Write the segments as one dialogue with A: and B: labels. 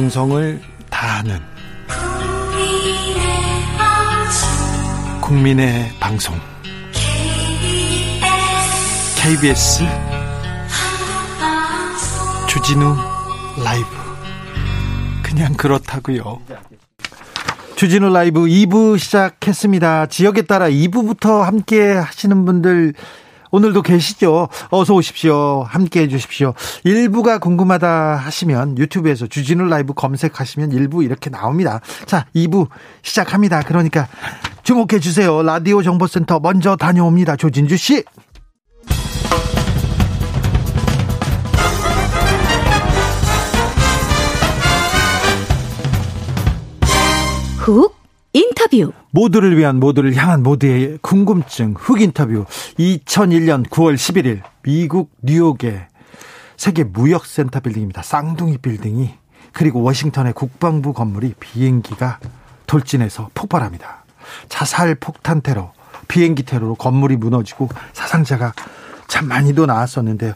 A: 정성을 다하는 국민의 방송 KBS 주진우 라이브 그냥 그렇다고요. 주진우 라이브 2부 시작했습니다. 지역에 따라 2부부터 함께 하시는 분들 오늘도 계시죠? 어서 오십시오. 함께 해주십시오. 일부가 궁금하다 하시면 유튜브에서 주진우 라이브 검색하시면 일부 이렇게 나옵니다. 자, 2부 시작합니다. 그러니까 주목해 주세요. 라디오 정보센터 먼저 다녀옵니다. 조진주 씨.
B: 훅 인터뷰
A: 모두를 위한 모두를 향한 모두의 궁금증 흑 인터뷰 2001년 9월 11일 미국 뉴욕의 세계 무역센터 빌딩입니다. 쌍둥이 빌딩이 그리고 워싱턴의 국방부 건물이 비행기가 돌진해서 폭발합니다. 자살 폭탄 테러, 비행기 테러로 건물이 무너지고 사상자가 참 많이도 나왔었는데요.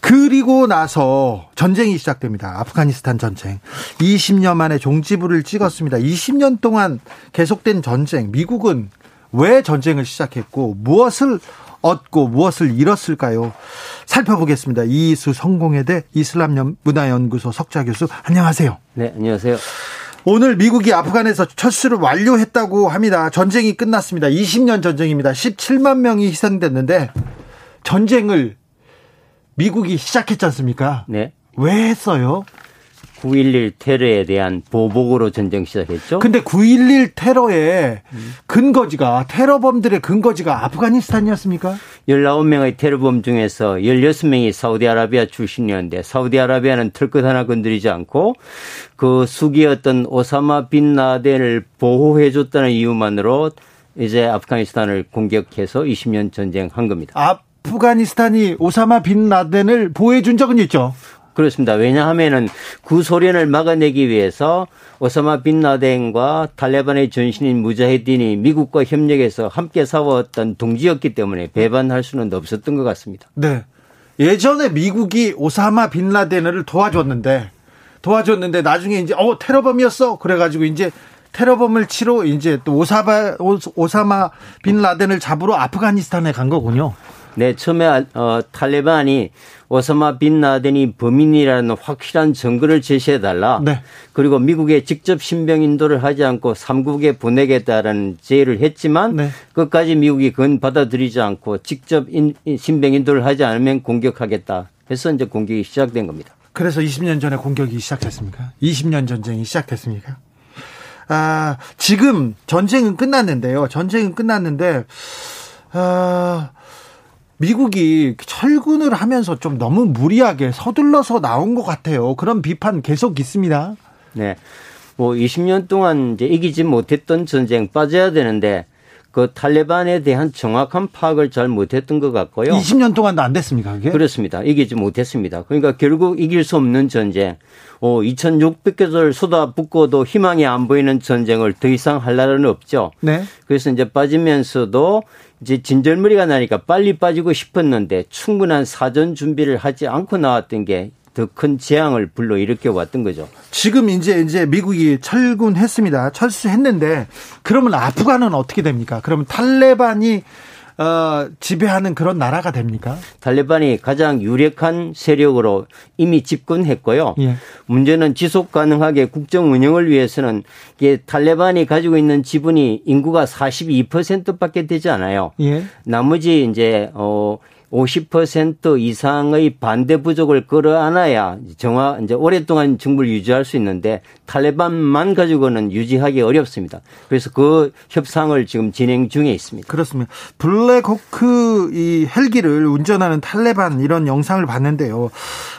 A: 그리고 나서 전쟁이 시작됩니다. 아프가니스탄 전쟁. 20년 만에 종지부를 찍었습니다. 20년 동안 계속된 전쟁. 미국은 왜 전쟁을 시작했고 무엇을 얻고 무엇을 잃었을까요? 살펴보겠습니다. 이수 성공회대 이슬람 문화연구소 석좌 교수 안녕하세요.
C: 네, 안녕하세요.
A: 오늘 미국이 아프간에서 철수를 완료했다고 합니다. 전쟁이 끝났습니다. 20년 전쟁입니다. 17만 명이 희생됐는데 전쟁을 미국이 시작했지 않습니까?
C: 네.
A: 왜 했어요?
C: 9.11 테러에 대한 보복으로 전쟁 시작했죠.
A: 근데 9.11 테러의 근거지가 테러범들의 근거지가 아프가니스탄이었습니까?
C: 19명의 테러범 중에서 16명이 사우디아라비아 출신이었는데 사우디아라비아는 털끝 하나 건드리지 않고 그 수기였던 오사마 빈 라덴을 보호해 줬다는 이유만으로 이제 아프가니스탄을 공격해서 20년 전쟁한 겁니다.
A: 아 프가니스탄이 오사마 빈 라덴을 보호해 준 적은 있죠.
C: 그렇습니다. 왜냐하면은 그 소련을 막아내기 위해서 오사마 빈 라덴과 탈레반의 전신인 무자헤딘이 미국과 협력해서 함께 싸웠던 동지였기 때문에 배반할 수는 없었던 것 같습니다.
A: 네. 예전에 미국이 오사마 빈 라덴을 도와줬는데 도와줬는데 나중에 이제 어 테러범이었어 그래가지고 이제 테러범을 치러 이제 또 오사바 오사마 빈 라덴을 잡으러 아프가니스탄에 간 거군요.
C: 네, 처음에 어, 탈레반이 오사마 빈 라덴이 범인이라는 확실한 증거를 제시해 달라. 네. 그리고 미국에 직접 신병 인도를 하지 않고 삼국에 보내겠다라는 제의를 했지만 네. 끝까지 미국이 그건 받아들이지 않고 직접 인, 신병 인도를 하지 않으면 공격하겠다. 해서 이제 공격이 시작된 겁니다.
A: 그래서 20년 전에 공격이 시작됐습니까? 20년 전쟁이 시작됐습니까? 아, 지금 전쟁은 끝났는데요. 전쟁은 끝났는데 아, 미국이 철군을 하면서 좀 너무 무리하게 서둘러서 나온 것 같아요. 그런 비판 계속 있습니다.
C: 네. 뭐 20년 동안 이제 이기지 못했던 전쟁 빠져야 되는데 그 탈레반에 대한 정확한 파악을 잘 못했던 것 같고요.
A: 20년 동안도 안 됐습니까? 그게?
C: 그렇습니다. 이기지 못했습니다. 그러니까 결국 이길 수 없는 전쟁, 어, 2,600개를 쏟아붓고도 희망이 안 보이는 전쟁을 더 이상 할 날은 없죠. 네. 그래서 이제 빠지면서도 이제 진절머리가 나니까 빨리 빠지고 싶었는데 충분한 사전 준비를 하지 않고 나왔던 게 더 큰 재앙을 불러일으켜 왔던 거죠.
A: 지금 이제 이제 미국이 철군했습니다. 철수했는데 그러면 아프간은 어떻게 됩니까? 그러면 탈레반이 어, 지배하는 그런 나라가 됩니까?
C: 탈레반이 가장 유력한 세력으로 이미 집권했고요. 예. 문제는 지속 가능하게 국정 운영을 위해서는 이게 탈레반이 가지고 있는 지분이 인구가 42%밖에 되지 않아요. 예. 나머지 이제 어 50% 이상의 반대 부족을 끌어안아야 정화 이제 오랫동안 정부를 유지할 수 있는데 탈레반만 가지고는 유지하기 어렵습니다. 그래서 그 협상을 지금 진행 중에 있습니다.
A: 그렇습니다. 블랙호크 이 헬기를 운전하는 탈레반 이런 영상을 봤는데요.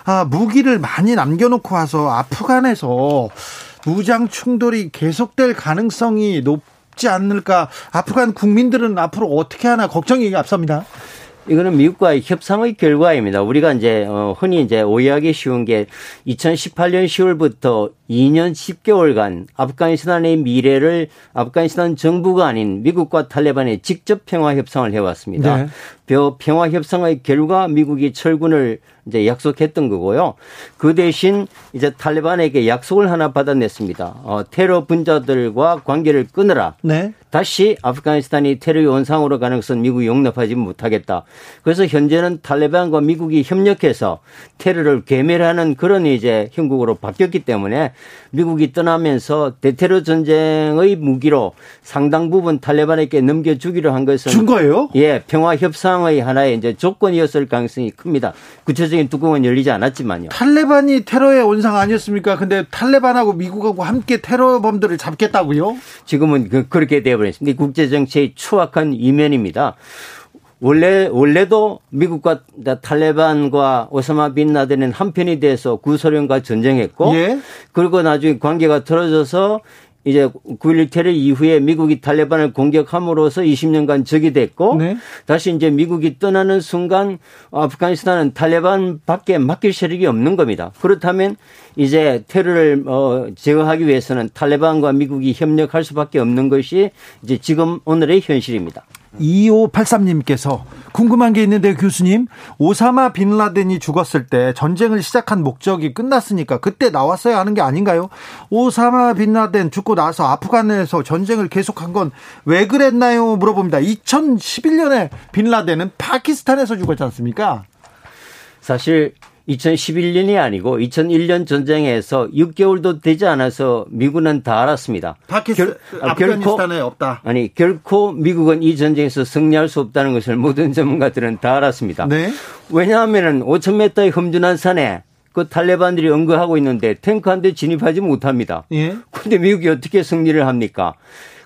A: 아, 무기를 많이 남겨놓고 와서 아프간에서 무장 충돌이 계속될 가능성이 높지 않을까? 아프간 국민들은 앞으로 어떻게 하나 걱정이 앞섭니다.
C: 이거는 미국과의 협상의 결과입니다. 우리가 이제 어 흔히 이제 오해하기 쉬운 게 2018년 10월부터 2년 10개월간 아프가니스탄의 미래를 아프가니스탄 정부가 아닌 미국과 탈레반이 직접 평화 협상을 해왔습니다. 네. 평화 협상의 결과 미국이 철군을 이제 약속했던 거고요. 그 대신 이제 탈레반에게 약속을 하나 받아냈습니다. 어, 테러 분자들과 관계를 끊으라. 네. 다시 아프가니스탄이 테러 원상으로 가는 것은 미국이 용납하지 못하겠다. 그래서 현재는 탈레반과 미국이 협력해서 테러를 괴멸하는 그런 이제 형국으로 바뀌었기 때문에 미국이 떠나면서 대테러 전쟁의 무기로 상당 부분 탈레반에게 넘겨주기로 한 것은
A: 준 거예요?
C: 예, 평화 협상 의 하나의 이제 조건이었을 가능성이 큽니다. 구체적인 뚜껑은 열리지 않았지만요.
A: 탈레반이 테러의 원상 아니었습니까? 근데 탈레반하고 미국하고 함께 테러범들을 잡겠다고요?
C: 지금은 그, 그렇게 되어버렸습니다. 국제 정치의 추악한 이면입니다. 원래 원래도 미국과 탈레반과 오사마 빈 라덴은 한편이 돼서 구소련과 전쟁했고 예? 그리고 나중에 관계가 틀어져서 이제 9.11 테러 이후에 미국이 탈레반을 공격함으로써 20년간 적이 됐고 네. 다시 이제 미국이 떠나는 순간 아프가니스탄은 탈레반 밖에 맡길 세력이 없는 겁니다. 그렇다면 이제 테러를 어 제거하기 위해서는 탈레반과 미국이 협력할 수밖에 없는 것이 이제 지금 오늘의 현실입니다.
A: 2583님께서 궁금한 게 있는데 교수님 오사마 빈 라덴이 죽었을 때 전쟁을 시작한 목적이 끝났으니까 그때 나왔어야 하는 게 아닌가요? 오사마 빈 라덴 죽고 나서 아프간에서 전쟁을 계속한 건 왜 그랬나요? 물어봅니다. 2011년에 빈 라덴은 파키스탄에서 죽었지 않습니까?
C: 사실 2011년이 아니고 2001년 전쟁에서 6개월도 되지 않아서 미국은 다 알았습니다.
A: 파키스탄, 아, 아프가니스탄에 없다.
C: 아니 결코 미국은 이 전쟁에서 승리할 수 없다는 것을 모든 전문가들은 다 알았습니다. 네. 왜냐하면은 5,000m의 험준한 산에 그 탈레반들이 응거하고 있는데 탱크 한 대 진입하지 못합니다. 예. 근데 미국이 어떻게 승리를 합니까?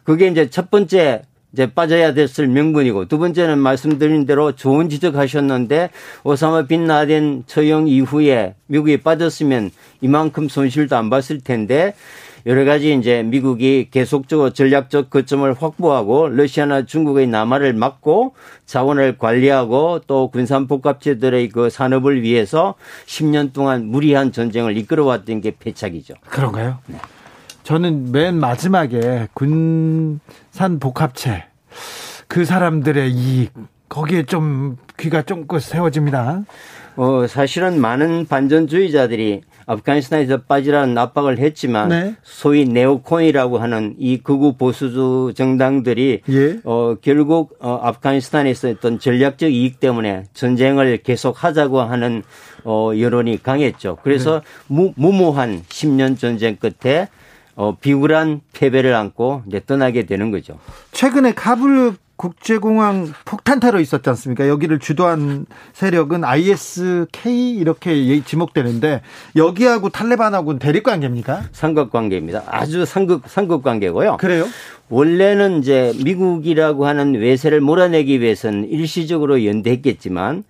C: 그게 이제 첫 번째 이제 빠져야 됐을 명분이고 두 번째는 말씀드린 대로 좋은 지적하셨는데 오사마 빈 라덴 처형 이후에 미국이 빠졌으면 이만큼 손실도 안 봤을 텐데 여러 가지 이제 미국이 계속적으로 전략적 거점을 확보하고 러시아나 중국의 남하를 막고 자원을 관리하고 또 군산 복합체들의 그 산업을 위해서 10년 동안 무리한 전쟁을 이끌어왔던 게 패착이죠.
A: 그런가요? 네. 저는 맨 마지막에 군산 복합체 그 사람들의 이익 거기에 좀 귀가 쫑긋 세워집니다.
C: 어, 사실은 많은 반전주의자들이 아프가니스탄에서 빠지라는 압박을 했지만 네. 소위 네오콘이라고 하는 이 극우 보수주 정당들이 예. 어, 결국 어, 아프가니스탄에서 어떤 전략적 이익 때문에 전쟁을 계속 하자고 하는 어, 여론이 강했죠. 그래서 네. 무, 무모한 10년 전쟁 끝에 어, 비굴한 패배를 안고 이제 떠나게 되는 거죠.
A: 최근에 카불 국제공항 폭탄 테러 있었지 않습니까? 여기를 주도한 세력은 ISK 이렇게 지목되는데 여기하고 탈레반하고는 대립 관계입니까?
C: 상극 관계입니다. 아주 상극 상극 관계고요.
A: 그래요?
C: 원래는 이제 미국이라고 하는 외세를 몰아내기 위해서는 일시적으로 연대했겠지만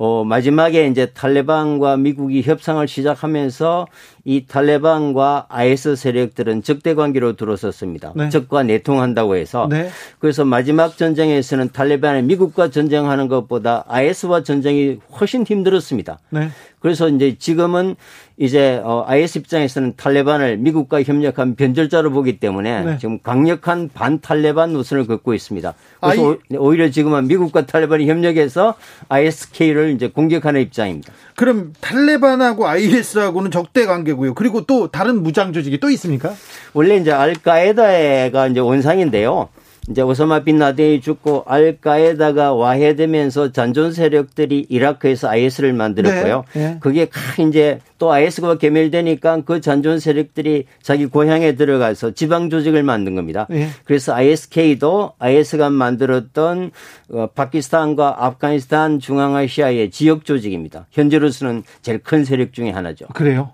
C: 어, 마지막에 이제 탈레반과 미국이 협상을 시작하면서 이 탈레반과 IS 세력들은 적대 관계로 들어섰습니다. 네. 적과 내통한다고 해서. 네. 그래서 마지막 전쟁에서는 탈레반이 미국과 전쟁하는 것보다 IS와 전쟁이 훨씬 힘들었습니다. 네. 그래서 이제 지금은 이제 어 IS 입장에서는 탈레반을 미국과 협력한 변절자로 보기 때문에 네. 지금 강력한 반탈레반 노선을 걷고 있습니다. 그래서 아이... 오히려 지금은 미국과 탈레반이 협력해서 ISK를 이제 공격하는 입장입니다.
A: 그럼 탈레반하고 IS하고는 적대 관계 고요. 그리고 또 다른 무장 조직이 또 있습니까?
C: 원래 이제 알카에다가 이제 원상인데요. 이제 오사마 빈 라덴이 죽고 알카에다가 와해되면서 잔존 세력들이 이라크에서 IS를 만들었고요. 네. 네. 그게 이제 또 IS가 개멸되니까 그 잔존 세력들이 자기 고향에 들어가서 지방 조직을 만든 겁니다. 네. 그래서 ISK도 IS가 만들었던 어, 파키스탄과 아프가니스탄 중앙아시아의 지역 조직입니다. 현재로서는 제일 큰 세력 중의 하나죠.
A: 그래요?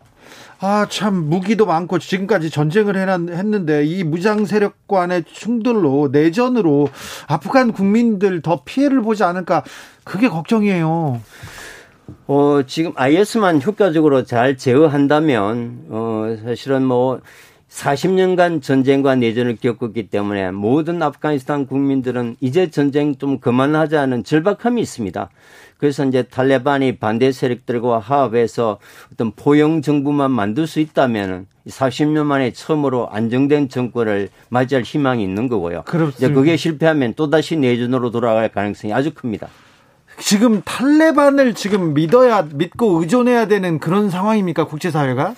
A: 아, 참, 무기도 많고 지금까지 전쟁을 했는데 이 무장 세력 간의 충돌로 내전으로 아프간 국민들 더 피해를 보지 않을까 그게 걱정이에요.
C: 어, 지금 IS만 효과적으로 잘 제어한다면, 어, 사실은 뭐, 40년간 전쟁과 내전을 겪었기 때문에 모든 아프가니스탄 국민들은 이제 전쟁 좀 그만하자는 절박함이 있습니다. 그래서 이제 탈레반이 반대 세력들과 화합해서 어떤 포용 정부만 만들 수 있다면은 40년 만에 처음으로 안정된 정권을 맞이할 희망이 있는 거고요. 그렇습니다. 이제 그게 실패하면 또 다시 내전으로 돌아갈 가능성이 아주 큽니다.
A: 지금 탈레반을 지금 믿어야 믿고 의존해야 되는 그런 상황입니까 국제사회가?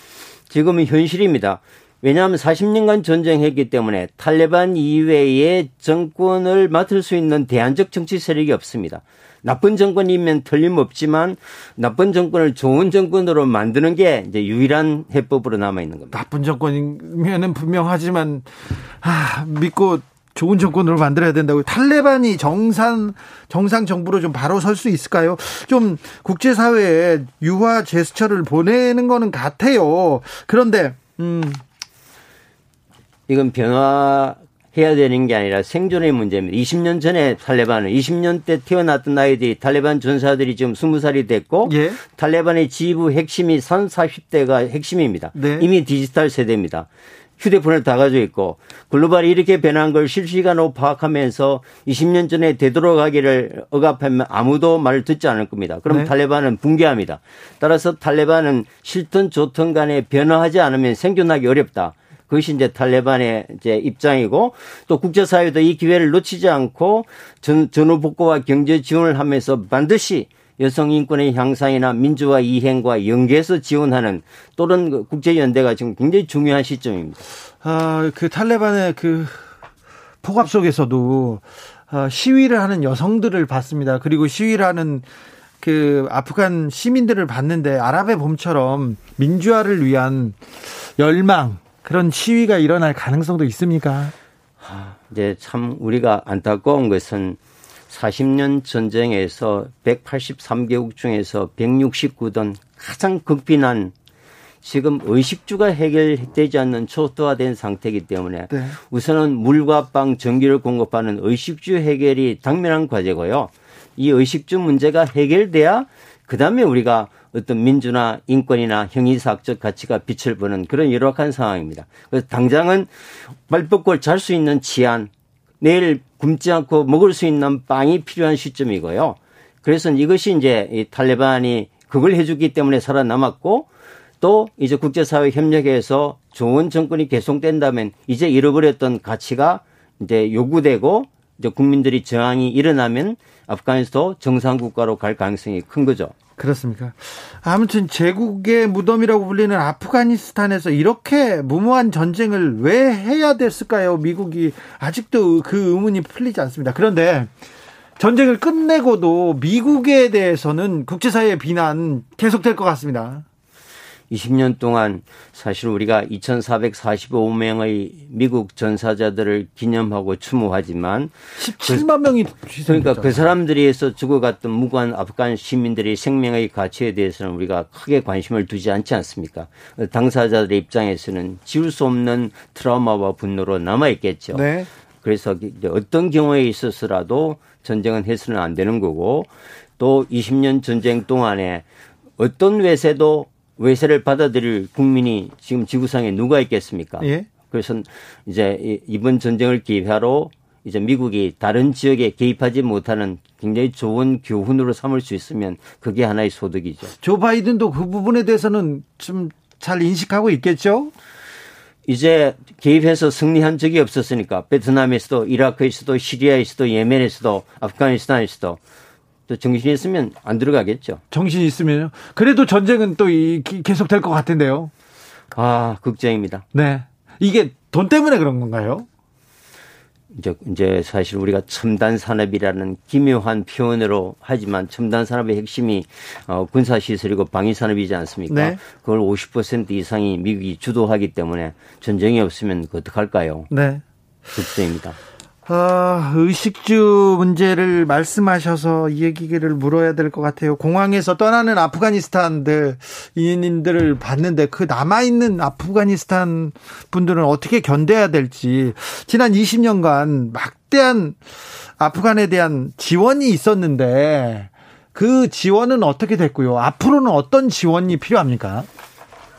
C: 지금은 현실입니다. 왜냐하면 40년간 전쟁했기 때문에 탈레반 이외의 정권을 맡을 수 있는 대안적 정치 세력이 없습니다. 나쁜 정권이면 틀림없지만 나쁜 정권을 좋은 정권으로 만드는 게 이제 유일한 해법으로 남아 있는 겁니다.
A: 나쁜 정권이면은 분명하지만 아, 믿고 좋은 정권으로 만들어야 된다고 탈레반이 정상 정상 정부로 좀 바로 설 수 있을까요? 좀 국제 사회에 유화 제스처를 보내는 거는 같아요. 그런데 음
C: 이건 변화 해야 되는 게 아니라 생존의 문제입니다. 20년 전에 탈레반은 20년 때 태어났던 아이들이 탈레반 전사들이 지금 20살이 됐고 예. 탈레반의 지부 핵심이 30, 40대가 핵심입니다. 네. 이미 디지털 세대입니다. 휴대폰을 다 가지고 있고 글로벌이 이렇게 변한 걸 실시간으로 파악하면서 20년 전에 되돌아가기를 억압하면 아무도 말을 듣지 않을 겁니다. 그럼 네. 탈레반은 붕괴합니다. 따라서 탈레반은 싫든 좋든 간에 변화하지 않으면 생존하기 어렵다. 그것이 이제 탈레반의 이제 입장이고 또 국제사회도 이 기회를 놓치지 않고 전, 전후 복구와 경제 지원을 하면서 반드시 여성 인권의 향상이나 민주화 이행과 연계해서 지원하는 또는 그 국제 연대가 지금 굉장히 중요한 시점입니다.
A: 아, 그 탈레반의 그 폭압 속에서도 아, 시위를 하는 여성들을 봤습니다. 그리고 시위를 하는 그 아프간 시민들을 봤는데 아랍의 봄처럼 민주화를 위한 열망 그런 시위가 일어날 가능성도 있습니까?
C: 이제 참 우리가 안타까운 것은 40년 전쟁에서 183개국 중에서 169던 가장 극빈한 지금 의식주가 해결되지 않는 초토화된 상태이기 때문에 네. 우선은 물과 빵, 전기를 공급하는 의식주 해결이 당면한 과제고요. 이 의식주 문제가 해결돼야 그다음에 우리가 어떤 민주나 인권이나 형이사학적 가치가 빛을 보는 그런 열악한 상황입니다. 그래서 당장은 발 뻗고 잘수 있는 치안, 내일 굶지 않고 먹을 수 있는 빵이 필요한 시점이고요. 그래서 이것이 이제 이 탈레반이 그걸 해주기 때문에 살아남았고 또 이제 국제사회 협력에서 좋은 정권이 계속된다면 이제 잃어버렸던 가치가 이제 요구되고 이제 국민들이 저항이 일어나면 아프가니스탄도 정상국가로 갈 가능성이 큰 거죠.
A: 그렇습니까? 아무튼 제국의 무덤이라고 불리는 아프가니스탄에서 이렇게 무모한 전쟁을 왜 해야 됐을까요? 미국이 아직도 그 의문이 풀리지 않습니다. 그런데 전쟁을 끝내고도 미국에 대해서는 국제사회의 비난 계속될 것 같습니다.
C: 20년 동안 사실 우리가 2,445명의 미국 전사자들을 기념하고 추모하지만
A: 17만 명이
C: 그러니까 그 사람들이에서 죽어갔던 무관 아프간 시민들의 생명의 가치에 대해서는 우리가 크게 관심을 두지 않지 않습니까? 당사자들의 입장에서는 지울 수 없는 트라우마와 분노로 남아 있겠죠. 네. 그래서 어떤 경우에 있어서라도 전쟁은 해서는 안 되는 거고 또 20년 전쟁 동안에 어떤 외세도 외세를 받아들일 국민이 지금 지구상에 누가 있겠습니까? 예? 그래서 이제 이번 전쟁을 기회로 이제 미국이 다른 지역에 개입하지 못하는 굉장히 좋은 교훈으로 삼을 수 있으면 그게 하나의 소득이죠.
A: 조 바이든도 그 부분에 대해서는 좀 잘 인식하고 있겠죠?
C: 이제 개입해서 승리한 적이 없었으니까 베트남에서도 이라크에서도 시리아에서도 예멘에서도 아프가니스탄에서도 또 정신이 있으면 안 들어가겠죠.
A: 정신이 있으면요. 그래도 전쟁은 또 계속 될 것 같은데요.
C: 아, 걱정입니다.
A: 네. 이게 돈 때문에 그런 건가요?
C: 이제, 이제 사실 우리가 첨단 산업이라는 기묘한 표현으로 하지만 첨단 산업의 핵심이 어, 군사 시설이고 방위 산업이지 않습니까? 네. 그걸 50% 이상이 미국이 주도하기 때문에 전쟁이 없으면 어떡할까요? 네. 걱정입니다.
A: 아, 의식주 문제를 말씀하셔서 이 얘기를 물어야 될 것 같아요. 공항에서 떠나는 아프가니스탄들, 이인들을 봤는데 그 남아있는 아프가니스탄 분들은 어떻게 견뎌야 될지 지난 20년간 막대한 아프간에 대한 지원이 있었는데 그 지원은 어떻게 됐고요? 앞으로는 어떤 지원이 필요합니까?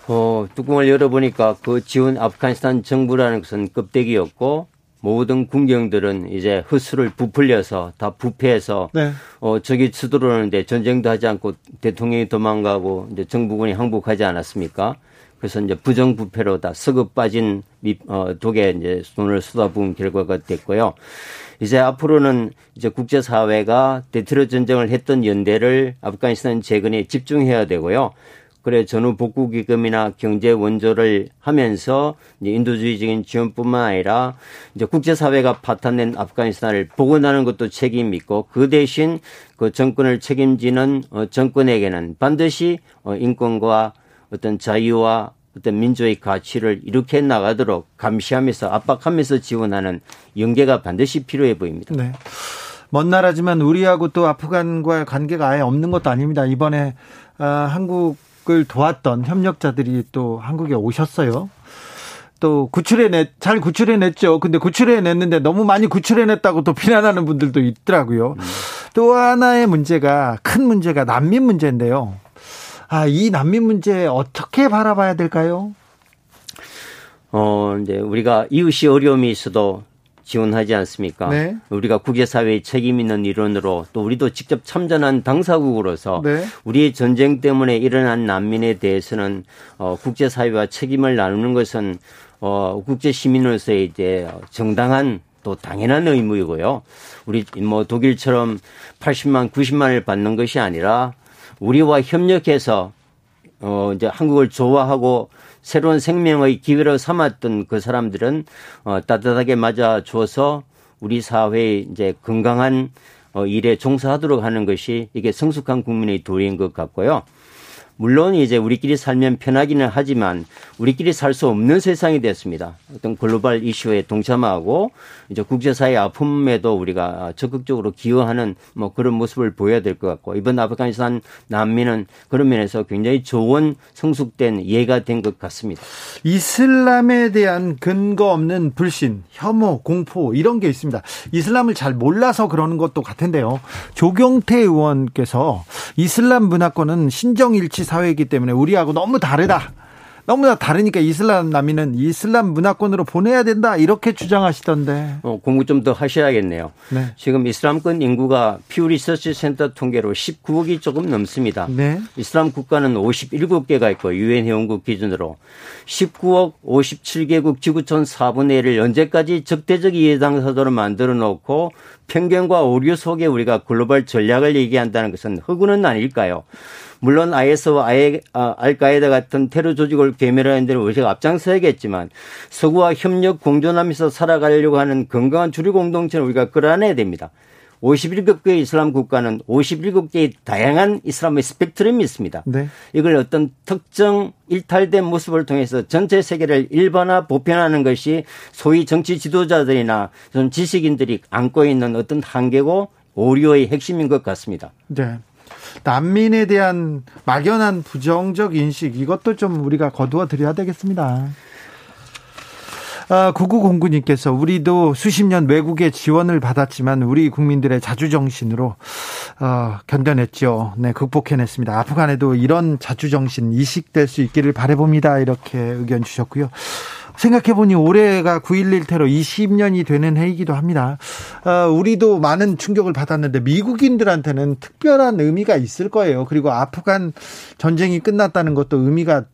C: 어, 뚜껑을 열어보니까 그 지원 아프가니스탄 정부라는 것은 껍데기였고 모든 군경들은 이제 헛수를 부풀려서 다 부패해서 네. 어 저기 서들어오는데 전쟁도 하지 않고 대통령이 도망가고 이제 정부군이 항복하지 않았습니까? 그래서 이제 부정부패로 다 썩어 빠진 어 독에 이제 돈을 쏟아부은 결과가 됐고요. 이제 앞으로는 이제 국제사회가 데트로 전쟁을 했던 연대를 아프가니스탄 재건에 집중해야 되고요. 그래 전후 복구 기금이나 경제 원조를 하면서 인도주의적인 지원뿐만 아니라 이제 국제 사회가 파탄낸 아프가니스탄을 복원하는 것도 책임 있고 그 대신 그 정권을 책임지는 어 정권에게는 반드시 어 인권과 어떤 자유와 어떤 민주의 가치를 이렇게 나가도록 감시하면서 압박하면서 지원하는 연계가 반드시 필요해 보입니다. 네.
A: 먼 나라지만 우리하고 또 아프간과의 관계가 아예 없는 것도 아닙니다. 이번에 아, 한국 한국을 도왔던 협력자들이 또 한국에 오셨어요. 또 구출해냈 잘 구출해냈죠. 근데 구출해냈는데 너무 많이 구출해냈다고 또 비난하는 분들도 있더라고요. 음. 또 하나의 문제가 큰 문제가 난민 문제인데요. 아, 이 난민 문제 어떻게 바라봐야 될까요?
C: 어, 이제 우리가 이웃이 어려움이 있어도 지원하지 않습니까? 네. 우리가 국제사회의 책임 있는 일원으로 또 우리도 직접 참전한 당사국으로서 네. 우리의 전쟁 때문에 일어난 난민에 대해서는 어, 국제사회와 책임을 나누는 것은 어, 국제 시민으로서의 이제 정당한 또 당연한 의무이고요. 우리 뭐 독일처럼 80만, 90만을 받는 것이 아니라 우리와 협력해서 어 이제 한국을 좋아하고 새로운 생명의 기회로 삼았던 그 사람들은 어, 따뜻하게 맞아 줘서 우리 사회의 이제 건강한 어, 일에 종사하도록 하는 것이 이게 성숙한 국민의 도리인 것 같고요. 물론 이제 우리끼리 살면 편하기는 하지만 우리끼리 살 수 없는 세상이 됐습니다. 어떤 글로벌 이슈에 동참하고 이제 국제사회 아픔에도 우리가 적극적으로 기여하는 뭐 그런 모습을 보여야 될 것 같고 이번 아프가니스탄 난민은 그런 면에서 굉장히 좋은 성숙된 예가 된 것 같습니다.
A: 이슬람에 대한 근거 없는 불신, 혐오, 공포 이런 게 있습니다. 이슬람을 잘 몰라서 그러는 것도 같은데요. 조경태 의원께서 이슬람 문화권은 신정일치 사회이기 때문에 우리하고 너무 다르다. 너무나 다르니까 이슬람 난민은 이슬람 문화권으로 보내야 된다 이렇게 주장하시던데.
C: 어, 공부 좀 더 하셔야겠네요. 네. 지금 이슬람권 인구가 퓨 리서치 센터 통계로 19억이 조금 넘습니다. 네. 이슬람 국가는 57개가 있고 유엔 회원국 기준으로 19억 57개국 지구촌 4분의 1을 언제까지 적대적 이해 당사자로 만들어 놓고 편견과 오류 속에 우리가 글로벌 전략을 얘기한다는 것은 허구는 아닐까요? 물론 IS와 아, 알카에다 같은 테러 조직을 괴멸하는 데는 우리가 앞장서야겠지만 서구와 협력 공존하면서 살아가려고 하는 건강한 주류 공동체를 우리가 끌어안아야 됩니다. 57개의 이슬람 국가는 57개의 다양한 이슬람의 스펙트럼이 있습니다. 네. 이걸 어떤 특정 일탈된 모습을 통해서 전체 세계를 일반화 보편하는 것이 소위 정치 지도자들이나 좀 지식인들이 안고 있는 어떤 한계고 오류의 핵심인 것 같습니다.
A: 네. 난민에 대한 막연한 부정적 인식 이것도 좀 우리가 거두어 드려야 되겠습니다. 아, 9909님께서 우리도 수십 년 외국의 지원을 받았지만 우리 국민들의 자주정신으로 어, 견뎌냈죠. 네, 극복해냈습니다. 아프간에도 이런 자주정신 이식될 수 있기를 바래봅니다. 이렇게 의견 주셨고요. 생각해보니 올해가 9.11 테러 20년이 되는 해이기도 합니다. 어, 우리도 많은 충격을 받았는데 미국인들한테는 특별한 의미가 있을 거예요. 그리고 아프간 전쟁이 끝났다는 것도 의미가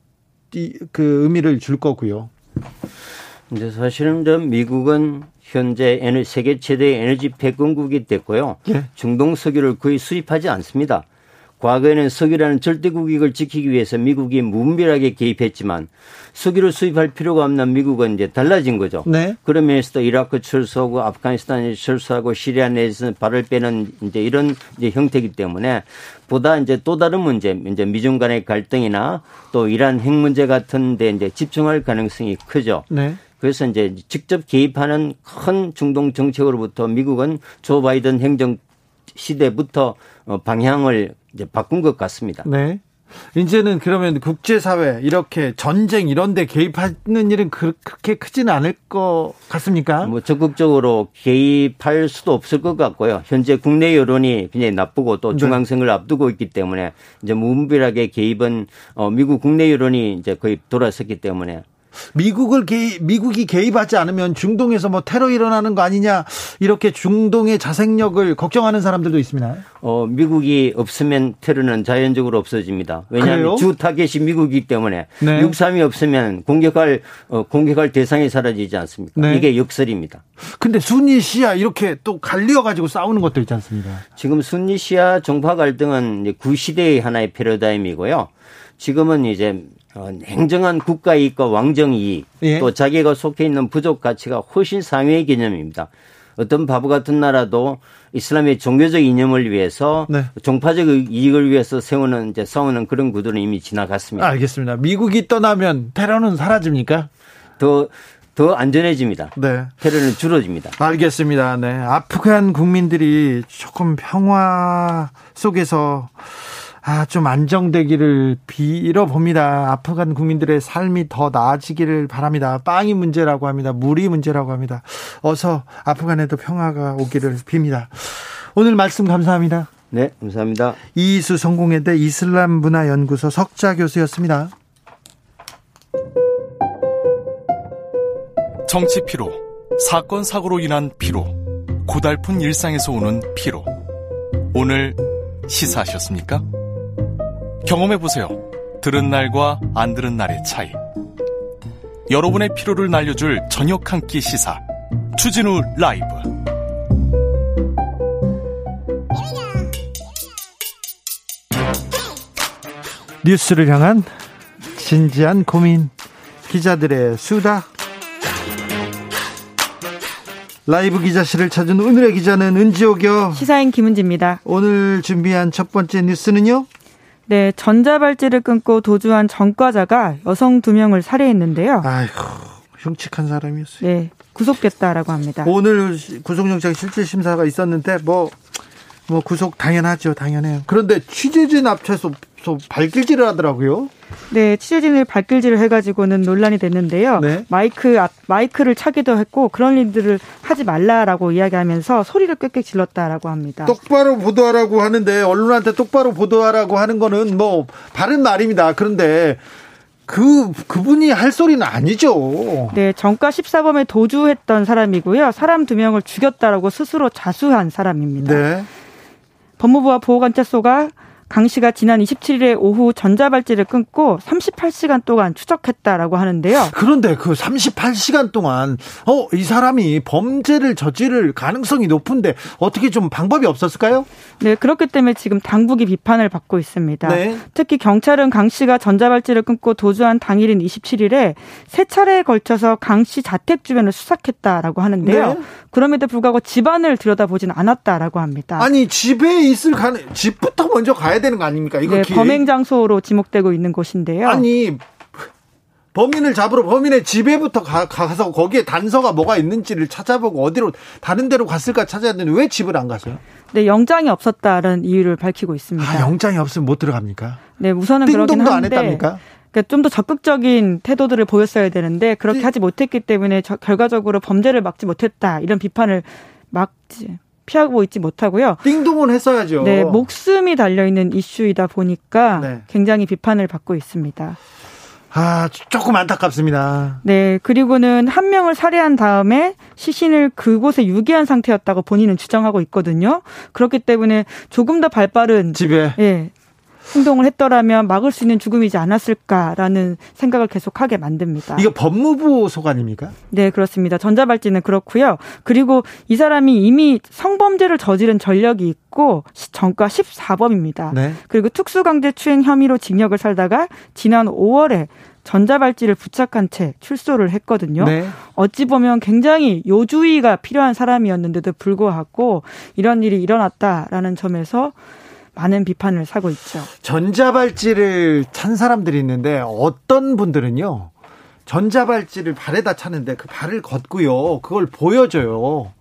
A: 그 의미를 줄 거고요.
C: 이제 사실은 좀 미국은 현재 세계 최대 에너지 패권국이 됐고요. 예. 중동 석유를 거의 수입하지 않습니다. 과거에는 석유라는 절대 국익을 지키기 위해서 미국이 무분별하게 개입했지만 석유를 수입할 필요가 없는 미국은 이제 달라진 거죠. 네. 그런 면에서도 이라크 철수하고 아프가니스탄에 철수하고 시리아 내에서 발을 빼는 이제 이런 이제 형태이기 때문에 보다 이제 또 다른 문제, 이제 미중 간의 갈등이나 또 이란 핵 문제 같은 데 이제 집중할 가능성이 크죠. 네. 그래서 이제 직접 개입하는 큰 중동 정책으로부터 미국은 조 바이든 행정 시대부터 어, 방향을 이제 바꾼 것 같습니다.
A: 네. 이제는 그러면 국제사회 이렇게 전쟁 이런 데 개입하는 일은 그렇게 크지는 않을 것 같습니까?
C: 뭐 적극적으로 개입할 수도 없을 것 같고요. 현재 국내 여론이 굉장히 나쁘고 또 네. 중앙선거를 네. 앞두고 있기 때문에 이제 무분별하게 개입은 어 미국 국내 여론이 이제 거의 돌아섰기 때문에
A: 미국을 개입, 미국이 개입하지 않으면 중동에서 뭐 테러 일어나는 거 아니냐 이렇게 중동의 자생력을 걱정하는 사람들도 있습니다.
C: 어, 미국이 없으면 테러는 자연적으로 없어집니다. 왜냐하면 그래요? 주 타겟이 미국이기 때문에 네. 육삼이 없으면 공격할 어, 공격할 대상이 사라지지 않습니까? 네. 이게 역설입니다.
A: 근데 순니 시아 이렇게 또 갈리어 가지고 싸우는 것도 있지 않습니까?
C: 지금 순니 시아 정파 갈등은 구시대의 하나의 패러다임이고요. 지금은 이제 어, 냉정한 국가 이익과 왕정 이익 예. 또 자기가 속해 있는 부족 가치가 훨씬 상위의 개념입니다. 어떤 바보 같은 나라도 이슬람의 종교적 이념을 위해서 네. 종파적 이익을 위해서 세우는 이제 싸우는 그런 구도는 이미 지나갔습니다.
A: 알겠습니다. 미국이 떠나면 테러는 사라집니까?
C: 더, 더 안전해집니다. 네. 테러는 줄어집니다.
A: 알겠습니다. 네. 아프간 국민들이 조금 평화 속에서 아, 좀 안정되기를 빌어봅니다. 아프간 국민들의 삶이 더 나아지기를 바랍니다. 빵이 문제라고 합니다. 물이 문제라고 합니다. 어서 아프간에도 평화가 오기를 빕니다. 오늘 말씀 감사합니다.
C: 네, 감사합니다.
A: 이수 성공회대 이슬람 문화 연구소 석자 교수였습니다.
D: 정치 피로, 사건 사고로 인한 피로, 고달픈 일상에서 오는 피로. 오늘 시사하셨습니까? 경험해보세요. 들은 날과 안 들은 날의 차이. 여러분의 피로를 날려줄 저녁 한 끼 시사. 추진우 라이브.
A: 뉴스를 향한 진지한 고민. 기자들의 수다. 라이브 기자실을 찾은 오늘의 기자는 은지옥이요.
E: 시사인 김은지입니다.
A: 오늘 준비한 첫 번째 뉴스는요?
E: 네, 전자발찌를 끊고 도주한 전과자가 여성 두 명을 살해했는데요.
A: 아이고, 흉측한 사람이었어요.
E: 네, 구속됐다라고 합니다.
A: 오늘 구속영장 실질 심사가 있었는데 뭐, 뭐 구속 당연하죠, 당연해요. 그런데 취재진 앞에서 발길질을 하더라고요.
E: 네, 취재진을 발길질을 해가지고는 논란이 됐는데요. 네. 마이크 마이크를 차기도 했고 그런 일들을 하지 말라라고 이야기하면서 소리를 꽥꽥 질렀다라고 합니다.
A: 똑바로 보도하라고 하는데 언론한테 똑바로 보도하라고 하는 거는 뭐 바른 말입니다. 그런데 그 그분이 할 소리는 아니죠.
E: 네, 정가 14범에 도주했던 사람이고요. 사람 두 명을 죽였다라고 스스로 자수한 사람입니다. 네. 법무부와 보호관찰소가 강 씨가 지난 27일 오후 전자발찌를 끊고 38시간 동안 추적했다라고 하는데요.
A: 그런데 그 38시간 동안 어, 이 사람이 범죄를 저지를 가능성이 높은데 어떻게 좀 방법이 없었을까요?
E: 네, 그렇기 때문에 지금 당국이 비판을 받고 있습니다. 네. 특히 경찰은 강 씨가 전자발찌를 끊고 도주한 당일인 27일에 세 차례에 걸쳐서 강 씨 자택 주변을 수색했다라고 하는데요. 네. 그럼에도 불구하고 집안을 들여다보진 않았다라고 합니다.
A: 아니 집에 있을 가능 집부터 먼저 가야 되는 거 아닙니까?
E: 이거 네, 범행 장소로 지목되고 있는 곳인데요.
A: 아니 범인을 잡으러 범인의 집에부터 가, 가서 거기에 단서가 뭐가 있는지를 찾아보고 어디로 다른 데로 갔을까 찾아야 되는데 왜 집을 안 가세요?
E: 네, 영장이 없었다는 이유를 밝히고 있습니다.
A: 아, 영장이 없으면 못 들어갑니까?
E: 네, 우선은 그러긴 한데. 안 했답니까? 그러니까 좀 더 적극적인 태도들을 보였어야 되는데 그렇게 네. 하지 못했기 때문에 저, 결과적으로 범죄를 막지 못했다 이런 비판을 막지 피하고 있지 못하고요.
A: 띵동은 했어야죠.
E: 네, 목숨이 달려 있는 이슈이다 보니까 네. 굉장히 비판을 받고 있습니다.
A: 아, 조금 안타깝습니다.
E: 네, 그리고는 한 명을 살해한 다음에 시신을 그곳에 유기한 상태였다고 본인은 주장하고 있거든요. 그렇기 때문에 조금 더 발빠른
A: 집에
E: 예, 행동을 했더라면 막을 수 있는 죽음이지 않았을까라는 생각을 계속하게 만듭니다.
A: 이거 법무부 소관입니까?
E: 네, 그렇습니다. 전자발찌는 그렇고요. 그리고 이 사람이 이미 성범죄를 저지른 전력이 있고 정가 14범입니다. 네. 그리고 특수강제추행 혐의로 징역을 살다가 지난 5월에 전자발찌를 부착한 채 출소를 했거든요. 네. 어찌 보면 굉장히 요주의가 필요한 사람이었는데도 불구하고 이런 일이 일어났다라는 점에서 많은 비판을 사고 있죠.
A: 전자발찌를 찬 사람들이 있는데 어떤 분들은요. 전자발찌를 발에다 차는데 그 발을 걷고요. 그걸 보여줘요.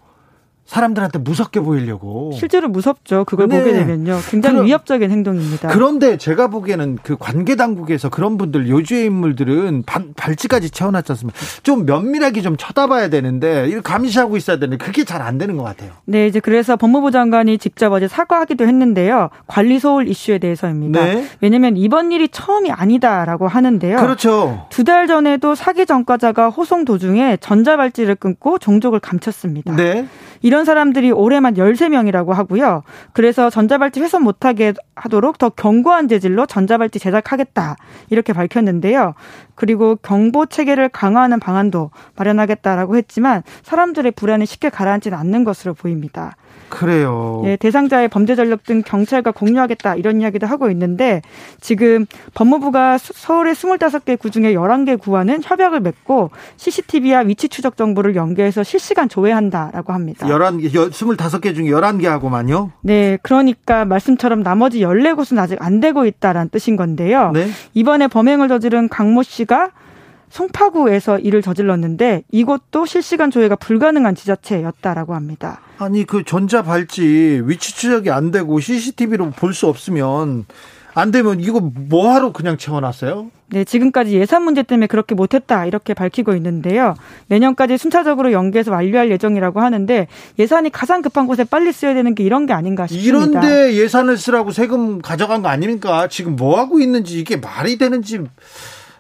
A: 사람들한테 무섭게 보이려고.
E: 실제로 무섭죠. 그걸 네. 보게 되면요. 굉장히 그럼, 위협적인 행동입니다.
A: 그런데 제가 보기에는 그 관계 당국에서 그런 분들 요주의 인물들은 반, 발찌까지 채워놨지 않습니까? 좀 면밀하게 좀 쳐다봐야 되는데 이걸 감시하고 있어야 되는데 그게 잘 안 되는 것 같아요.
E: 네, 이제 그래서 법무부 장관이 직접 어제 사과하기도 했는데요. 관리 소홀 이슈에 대해서입니다. 네. 왜냐하면 이번 일이 처음이 아니다라고 하는데요.
A: 그렇죠.
E: 두 달 전에도 사기 전과자가 호송 도중에 전자발찌를 끊고 종족을 감췄습니다. 네. 이런 사람들이 올해만 13명이라고 하고요. 그래서 전자발찌 훼손 못하게 하도록 더 견고한 재질로 전자발찌 제작하겠다. 이렇게 밝혔는데요. 그리고 경보 체계를 강화하는 방안도 마련하겠다라고 했지만 사람들의 불안이 쉽게 가라앉지는 않는 것으로 보입니다.
A: 그래요.
E: 예, 대상자의 범죄 전력 등 경찰과 공유하겠다 이런 이야기도 하고 있는데 지금 법무부가 서울의 25개 구 중에 11개 구와는 협약을 맺고 CCTV와 위치 추적 정보를 연계해서 실시간 조회한다라고 합니다.
A: 11개 25개 중에 11개하고만요?
E: 네, 그러니까 말씀처럼 나머지 14곳은 아직 안 되고 있다라는 뜻인 건데요. 네? 이번에 범행을 저지른 강모 씨가 송파구에서 일을 저질렀는데 이곳도 실시간 조회가 불가능한 지자체였다라고 합니다.
A: 아니 그 전자 발찌 위치 추적이 안 되고 CCTV로 볼 수 없으면 안 되면 이거 뭐하러 그냥 채워놨어요?
E: 네, 지금까지 예산 문제 때문에 그렇게 못했다 이렇게 밝히고 있는데요. 내년까지 순차적으로 연계해서 완료할 예정이라고 하는데 예산이 가장 급한 곳에 빨리 쓰여야 되는 게 이런 게 아닌가 싶습니다.
A: 이런데 예산을 쓰라고 세금 가져간 거 아닙니까? 지금 뭐 하고 있는지 이게 말이 되는지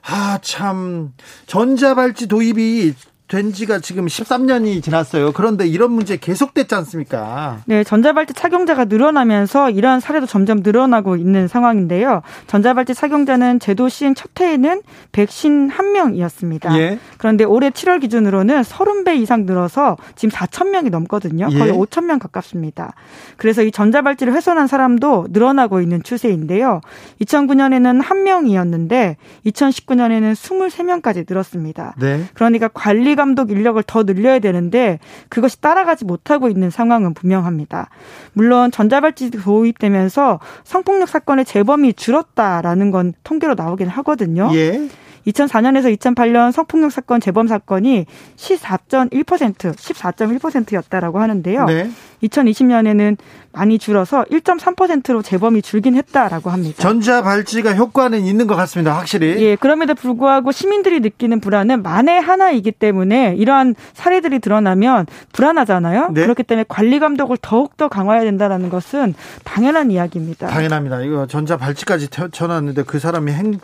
A: 아, 참. 전자발찌 도입이 된 지가 지금 13년이 지났어요. 그런데 이런 문제 계속됐지 않습니까?
E: 네, 전자발찌 착용자가 늘어나면서 이러한 사례도 점점 늘어나고 있는 상황인데요. 전자발찌 착용자는 제도 시행 첫 해에는 151명이었습니다. 예. 그런데 올해 7월 기준으로는 30배 이상 늘어서 지금 4천 명이 넘거든요. 거의 예. 5천 명 가깝습니다. 그래서 이 전자발찌를 훼손한 사람도 늘어나고 있는 추세인데요. 2009년에는 1명이었는데 2019년에는 23명까지 늘었습니다. 네. 그러니까 관리가 감독 인력을 더 늘려야 되는데 그것이 따라가지 못하고 있는 상황은 분명합니다. 물론 전자발찌 도입되면서 성폭력 사건의 재범이 줄었다라는 건 통계로 나오긴 하거든요. 예. 2004년에서 2008년 성폭력 사건 재범 사건이 14.1% 14.1%였다라고 하는데요. 네. 2020년에는 많이 줄어서 1.3%로 재범이 줄긴 했다라고 합니다.
A: 전자 발찌가 효과는 있는 것 같습니다. 확실히.
E: 예, 그럼에도 불구하고 시민들이 느끼는 불안은 만에 하나이기 때문에 이러한 사례들이 드러나면 불안하잖아요. 네? 그렇기 때문에 관리 감독을 더욱 더 강화해야 된다는 것은 당연한 이야기입니다.
A: 당연합니다. 이거 전자 발찌까지 쳐놨는데 그 사람이 행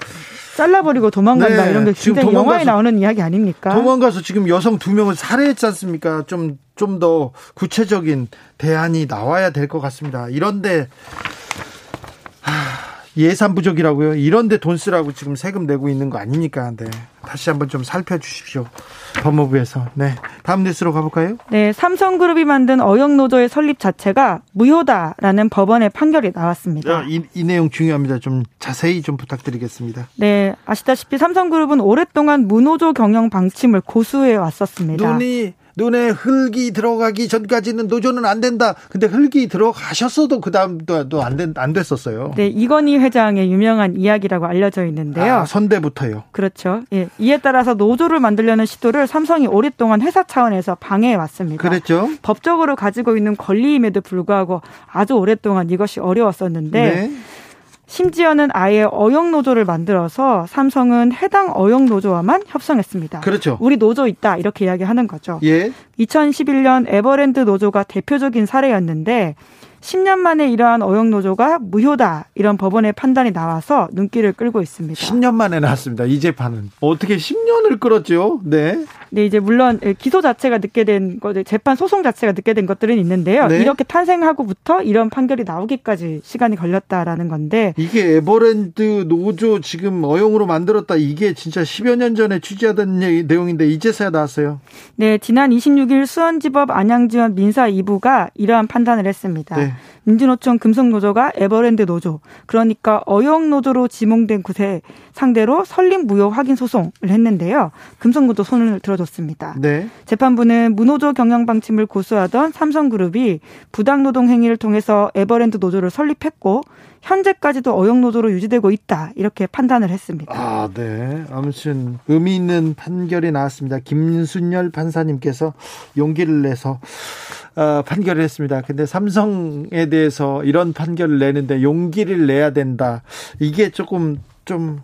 E: 잘라버리고 도망간다 네, 이런 게 굉장히 영화에 나오는 이야기 아닙니까?
A: 도망가서 지금 여성 두 명을 살해했지 않습니까? 좀 좀 더 구체적인 대안이 나와야 될 것 같습니다. 이런데 예산 부족이라고요? 이런데 돈 쓰라고 지금 세금 내고 있는 거 아니니까. 네. 다시 한번 좀 살펴주십시오. 법무부에서. 네. 다음 뉴스로 가볼까요?
E: 네. 삼성그룹이 만든 어영노조의 설립 자체가 무효다라는 법원의 판결이 나왔습니다.
A: 이, 이 내용 중요합니다. 좀 자세히 좀 부탁드리겠습니다.
E: 네. 아시다시피 삼성그룹은 오랫동안 무노조 경영 방침을 고수해 왔었습니다.
A: 눈이 눈에 흙이 들어가기 전까지는 노조는 안 된다. 근데 흙이 들어가셨어도 그 다음도 안, 안 됐었어요.
E: 네, 이건희 회장의 유명한 이야기라고 알려져 있는데요. 아,
A: 선대부터요.
E: 그렇죠. 예, 이에 따라서 노조를 만들려는 시도를 삼성이 오랫동안 회사 차원에서 방해해 왔습니다.
A: 그랬죠.
E: 법적으로 가지고 있는 권리임에도 불구하고 아주 오랫동안 이것이 어려웠었는데. 네. 심지어는 아예 어용 노조를 만들어서 삼성은 해당 어용 노조와만 협상했습니다.
A: 그렇죠.
E: 우리 노조 있다 이렇게 이야기하는 거죠. 예. 2011년 에버랜드 노조가 대표적인 사례였는데 10년 만에 이러한 어용 노조가 무효다 이런 법원의 판단이 나와서 눈길을 끌고 있습니다.
A: 10년 만에 나왔습니다. 이 재판은 어떻게 10년을 끌었죠? 네.
E: 네, 이제 물론 기소 자체가 늦게 된 거, 재판 소송 자체가 늦게 된 것들은 있는데요. 네. 이렇게 탄생하고부터 이런 판결이 나오기까지 시간이 걸렸다라는 건데
A: 이게 에버랜드 노조 지금 어용으로 만들었다 이게 진짜 10여 년 전에 취재하던 내용인데 이제서야 나왔어요.
E: 네, 지난 26일 수원지법 안양지원 민사 2부가 이러한 판단을 했습니다. 네. 민주노총 금속노조가 에버랜드 노조 그러니까 어용노조로 지목된 곳에 상대로 설립 무효 확인 소송을 했는데요. 금속노조 손을 들어줬습니다. 네. 재판부는 무노조 경영 방침을 고수하던 삼성그룹이 부당노동 행위를 통해서 에버랜드 노조를 설립했고 현재까지도 어용 노조로 유지되고 있다 이렇게 판단을 했습니다.
A: 아, 네. 아무튼 의미 있는 판결이 나왔습니다. 김순열 판사님께서 용기를 내서 어, 판결을 했습니다. 근데 삼성에 대해서 이런 판결을 내는데 용기를 내야 된다. 이게 조금 좀,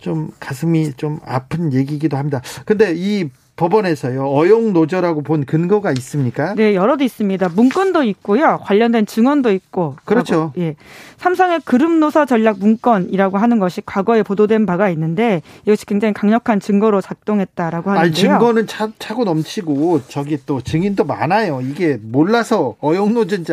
A: 좀 가슴이 좀 아픈 얘기이기도 합니다. 근데 이 법원에서요. 어용 노조라고 본 근거가 있습니까?
E: 네, 여러 개 있습니다. 문건도 있고요. 관련된 증언도 있고.
A: 그렇죠.
E: 예. 삼성의 그룹 노사 전략 문건이라고 하는 것이 과거에 보도된 바가 있는데 이것이 굉장히 강력한 증거로 작동했다라고 하는데요. 아니,
A: 증거는 차, 차고 넘치고 저기 또 증인도 많아요. 이게 몰라서 어용 노조인지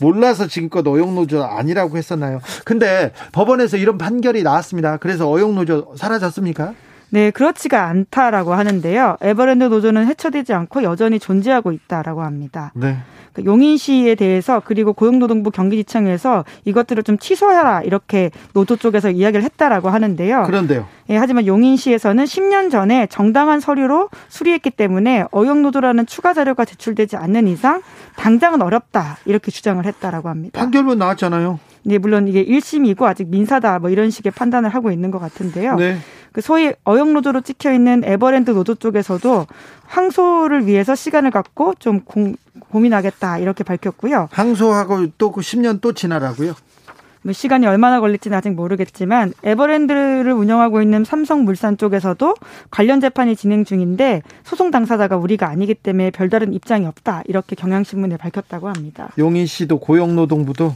A: 몰라서 지금껏 어용 노조 아니라고 했었나요? 근데 법원에서 이런 판결이 나왔습니다. 그래서 어용 노조 사라졌습니까?
E: 네, 그렇지가 않다라고 하는데요. 에버랜드 노조는 해체되지 않고 여전히 존재하고 있다라고 합니다. 네. 그 용인 시에 대해서 그리고 고용노동부 경기지청에서 이것들을 좀 취소해라 이렇게 노조 쪽에서 이야기를 했다라고 하는데요.
A: 그런데요.
E: 예, 하지만 용인시에서는 10년 전에 정당한 서류로 수리했기 때문에 어용노조라는 추가 자료가 제출되지 않는 이상 당장은 어렵다 이렇게 주장을 했다라고 합니다.
A: 판결문 나왔잖아요.
E: 네, 물론 이게 1심이고 아직 민사다 뭐 이런 식의 판단을 하고 있는 것 같은데요. 네. 그 소위 어용 노조로 찍혀 있는 에버랜드 노조 쪽에서도 항소를 위해서 시간을 갖고 좀 고, 민하겠다 이렇게 밝혔고요.
A: 항소하고 또 그 10년 또 지나라고요?
E: 뭐 시간이 얼마나 걸릴지는 아직 모르겠지만 에버랜드를 운영하고 있는 삼성물산 쪽에서도 관련 재판이 진행 중인데 소송 당사자가 우리가 아니기 때문에 별다른 입장이 없다 이렇게 경향신문에 밝혔다고 합니다.
A: 용인 씨도 고용노동부도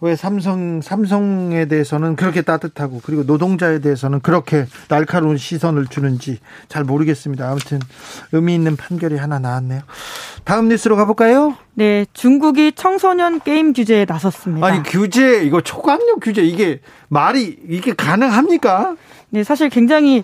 A: 왜 삼성 삼성에 대해서는 그렇게 따뜻하고 그리고 노동자에 대해서는 그렇게 날카로운 시선을 주는지 잘 모르겠습니다. 아무튼 의미 있는 판결이 하나 나왔네요. 다음 뉴스로 가볼까요?
E: 네, 중국이 청소년 게임 규제에 나섰습니다.
A: 아니 규제 이거 초강력 규제 이게 말이 이게 가능합니까?
E: 네, 사실 굉장히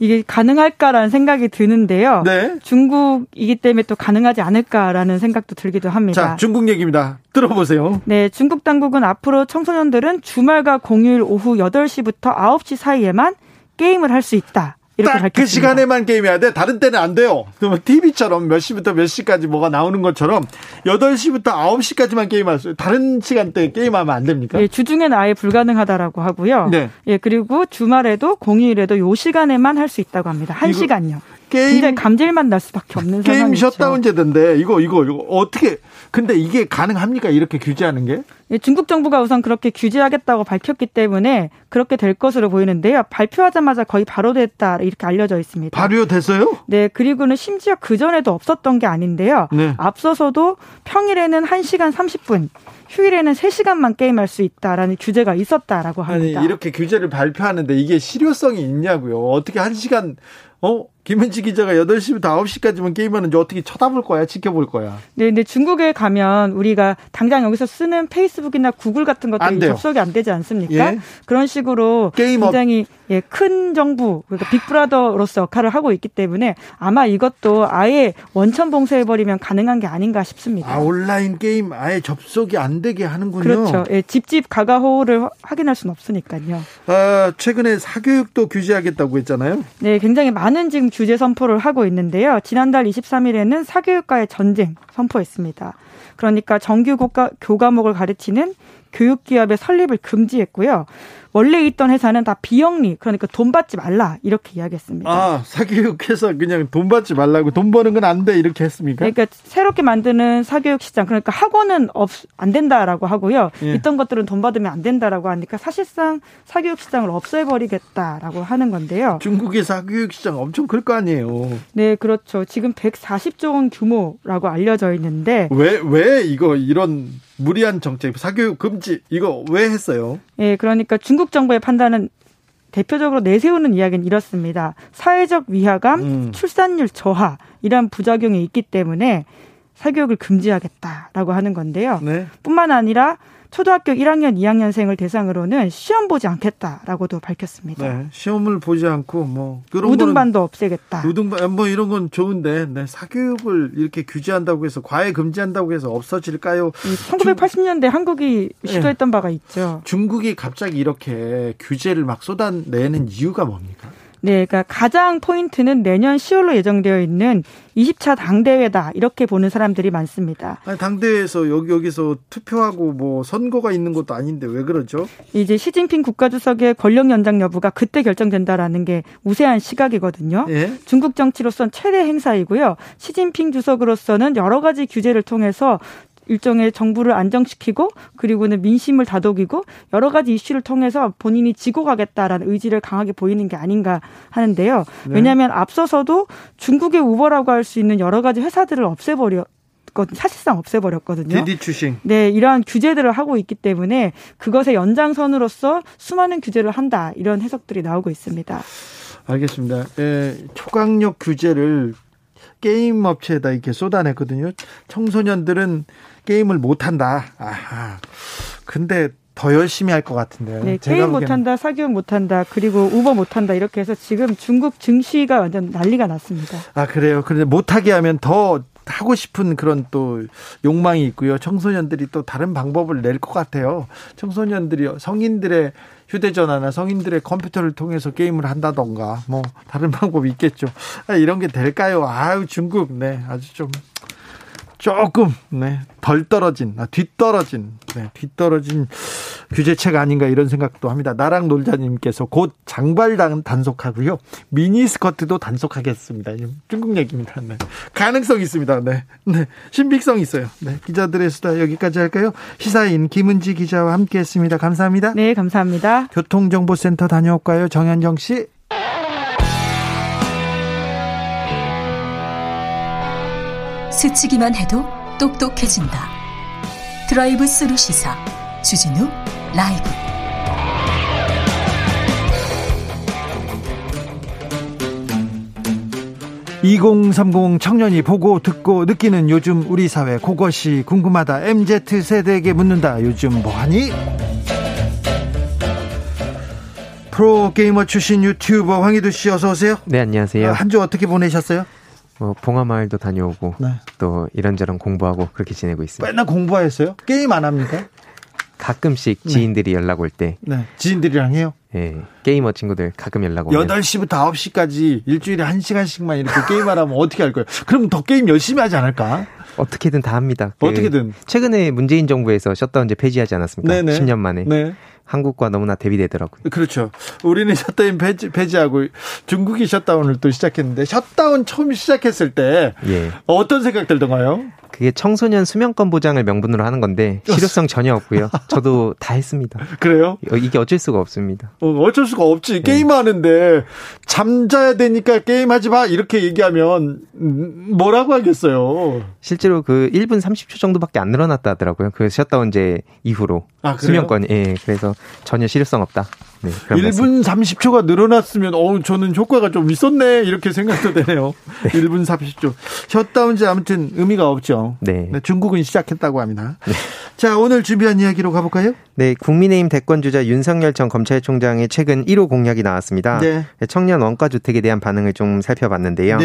E: 이게 가능할까라는 생각이 드는데요. 네. 중국이기 때문에 또 가능하지 않을까라는 생각도 들기도 합니다.
A: 자, 중국 얘기입니다. 들어보세요.
E: 네, 중국 당국은 앞으로 청소년들은 주말과 공휴일 오후 8시부터 9시 사이에만 게임을 할 수 있다. 이렇게
A: 딱 그 시간에만 게임해야 돼. 다른 때는 안 돼요. TV처럼 몇 시부터 몇 시까지 뭐가 나오는 것처럼 8시부터 9시까지만 게임할 수 다른 시간대에 게임하면 안 됩니까?
E: 예, 주중에는 아예 불가능하다라고 하고요. 네. 예, 그리고 주말에도 공휴일에도 요 시간에만 할 수 있다고 합니다. 1시간요. 게임 굉장히 감질만 날 수밖에 없는
A: 게임
E: 상황이죠.
A: 셧다운 제도인데 이거 이거 이거 어떻게 근데 이게 가능합니까? 이렇게 규제하는 게?
E: 예, 중국 정부가 우선 그렇게 규제하겠다고 밝혔기 때문에 그렇게 될 것으로 보이는데요. 발표하자마자 거의 바로 됐다 이렇게 알려져 있습니다.
A: 발효됐어요?
E: 네, 그리고는 심지어 그 전에도 없었던 게 아닌데요. 네. 앞서서도 평일에는 1시간 30분, 휴일에는 3시간만 게임할 수 있다라는 규제가 있었다라고 합니다.
A: 아니, 이렇게 규제를 발표하는데 이게 실효성이 있냐고요. 어떻게 1시간 어? 김현지 기자가 8시부터 9시까지만 게임하는지 어떻게 쳐다볼 거야? 지켜볼 거야?
E: 네, 근데 중국에 가면 우리가 당장 여기서 쓰는 페이스북이나 구글 같은 것들이 접속이 안 되지 않습니까? 예? 그런 식으로 굉장히 예, 큰 정부, 그러니까 빅브라더로서 역할을 하고 있기 때문에 아마 이것도 아예 원천 봉쇄해버리면 가능한 게 아닌가 싶습니다.
A: 아, 온라인 게임 아예 접속이 안 되게 하는군요.
E: 그렇죠. 예, 집집 가가호를 확인할 수는 없으니까요.
A: 아, 최근에 사교육도 규제하겠다고 했잖아요.
E: 네, 굉장히 많은 지금 규제 선포를 하고 있는데요. 지난달 23일에는 사교육과의 전쟁 선포했습니다. 그러니까 정규 교과, 교과목을 가르치는 교육기업의 설립을 금지했고요. 원래 있던 회사는 다 비영리 그러니까 돈 받지 말라 이렇게 이야기했습니다.
A: 아 사교육해서 그냥 돈 받지 말라고 돈 버는 건 안 돼 이렇게 했습니까?
E: 그러니까 새롭게 만드는 사교육 시장 그러니까 학원은 없, 안 된다라고 하고요. 예. 있던 것들은 돈 받으면 안 된다라고 하니까 사실상 사교육 시장을 없애버리겠다라고 하는 건데요.
A: 중국의 사교육 시장 엄청 클 거 아니에요.
E: 네 그렇죠. 지금 140조 원 규모라고 알려져 있는데
A: 왜 왜 이거 이런 무리한 정책 사교육 금지 이거 왜 했어요?
E: 예, 그러니까 중국 정부의 판단은 대표적으로 내세우는 이야기는 이렇습니다. 사회적 위화감, 음. 출산율 저하 이런 부작용이 있기 때문에 사교육을 금지하겠다라고 하는 건데요. 네. 뿐만 아니라 초등학교 1학년, 2학년생을 대상으로는 시험 보지 않겠다라고도 밝혔습니다.
A: 네, 시험을 보지 않고 뭐
E: 우등반도 없애겠다.
A: 우등반 뭐 이런 건 좋은데 네, 사교육을 이렇게 규제한다고 해서 과외 금지한다고 해서 없어질까요?
E: 1980년대 중... 한국이 시도했던 네. 바가 있죠.
A: 중국이 갑자기 이렇게 규제를 막 쏟아내는 이유가 뭡니까?
E: 네, 그러니까 가장 포인트는 내년 10월로 예정되어 있는 20차 당대회다 이렇게 보는 사람들이 많습니다.
A: 아니, 당대회에서 여기 여기서 투표하고 뭐 선거가 있는 것도 아닌데 왜 그러죠?
E: 이제 시진핑 국가주석의 권력 연장 여부가 그때 결정된다라는 게 우세한 시각이거든요. 예? 중국 정치로선 최대 행사이고요. 시진핑 주석으로서는 여러 가지 규제를 통해서 일종의 정부를 안정시키고 그리고는 민심을 다독이고 여러 가지 이슈를 통해서 본인이 지고 가겠다라는 의지를 강하게 보이는 게 아닌가 하는데요. 네. 왜냐하면 앞서서도 중국의 우버라고 할 수 있는 여러 가지 회사들을 없애버려 사실상 없애버렸거든요.
A: 디디 추싱.
E: 네, 이러한 규제들을 하고 있기 때문에 그것의 연장선으로서 수많은 규제를 한다 이런 해석들이 나오고 있습니다.
A: 알겠습니다. 예, 초강력 규제를 게임 업체에다 이렇게 쏟아냈거든요. 청소년들은 게임을 못한다. 아하. 근데 더 열심히 할 것 같은데요.
E: 네, 게임 못한다, 사교육 못한다, 그리고 우버 못한다 이렇게 해서 지금 중국 증시가 완전 난리가 났습니다.
A: 아 그래요. 그런데 못하게 하면 더 하고 싶은 그런 또 욕망이 있고요. 청소년들이 또 다른 방법을 낼 것 같아요. 청소년들이 성인들의 휴대전화나 성인들의 컴퓨터를 통해서 게임을 한다던가 뭐 다른 방법이 있겠죠. 아, 이런 게 될까요? 아유 중국 네 아주 좀 조금 네, 덜 떨어진 아, 뒤떨어진 네, 뒤떨어진 규제책 아닌가 이런 생각도 합니다. 나랑 놀자님께서 곧 장발당 단속하고요. 미니스커트도 단속하겠습니다. 중국 얘기입니다. 네. 가능성 있습니다. 네. 네. 신빙성 있어요. 네. 기자들의 수다 여기까지 할까요? 시사인 김은지 기자와 함께 했습니다. 감사합니다.
E: 네, 감사합니다.
A: 교통정보센터 다녀올까요? 정현정 씨.
B: 스치기만 해도 똑똑해진다. 드라이브 스루 시사 주진우 라이브.
A: (2030) 청년이 보고 듣고 느끼는 요즘 우리 사회 그것이 궁금하다 MZ 세대에게 묻는다 요즘 뭐하니 프로게이머 출신 유튜버 황희두 씨 어서 오세요.
F: 네, 안녕하세요. 아,
A: 한주 어떻게 보내셨어요?
F: 뭐 봉화마을도 다녀오고 네. 또 이런저런 공부하고 그렇게 지내고 있습니다.
A: 맨날 공부하였어요? 게임 안 합니까?
F: 가끔씩 네. 지인들이 네. 연락 올 때.
A: 네. 지인들이랑 해요?
F: 예. 게이머 친구들 가끔 연락 오면
A: 8시부터 9시까지 일주일에 1시간씩만 이렇게 게임하라면 어떻게 할 거예요? 그럼 더 게임 열심히 하지 않을까?
F: 어떻게든 다 합니다.
A: 그 어떻게든.
F: 최근에 문재인 정부에서 셧다운제 폐지하지 않았습니까? 네네. 10년 만에. 네. 한국과 너무나 대비되더라고요.
A: 그렇죠. 우리는 셧다운 폐지, 폐지하고 중국이 셧다운을 또 시작했는데 셧다운 처음 시작했을 때 예. 어떤 생각 들던가요?
F: 그게 청소년 수면권 보장을 명분으로 하는 건데 실효성 전혀 없고요. 저도 다 했습니다.
A: 그래요?
F: 어, 이게 어쩔 수가 없습니다.
A: 어쩔 수가 없지. 네. 게임 하는데 잠자야 되니까 게임 하지 마 이렇게 얘기하면 뭐라고 하겠어요.
F: 실제로 그 1분 30초 정도밖에 안 늘어났다 하더라고요. 그 셧다운제 이후로 아, 수면권이. 예. 그래서 전혀 실효성 없다.
A: 네, 1분 30초가 늘어났으면 어 저는 효과가 좀 있었네 이렇게 생각도 되네요. 네. 1분 30초. 셧다운제 아무튼 의미가 없죠. 네. 네 중국은 시작했다고 합니다. 네. 자, 오늘 준비한 이야기로 가볼까요?
F: 네, 국민의힘 대권 주자 윤석열 전 검찰총장의 최근 1호 공약이 나왔습니다. 네. 청년 원가 주택에 대한 반응을 좀 살펴봤는데요.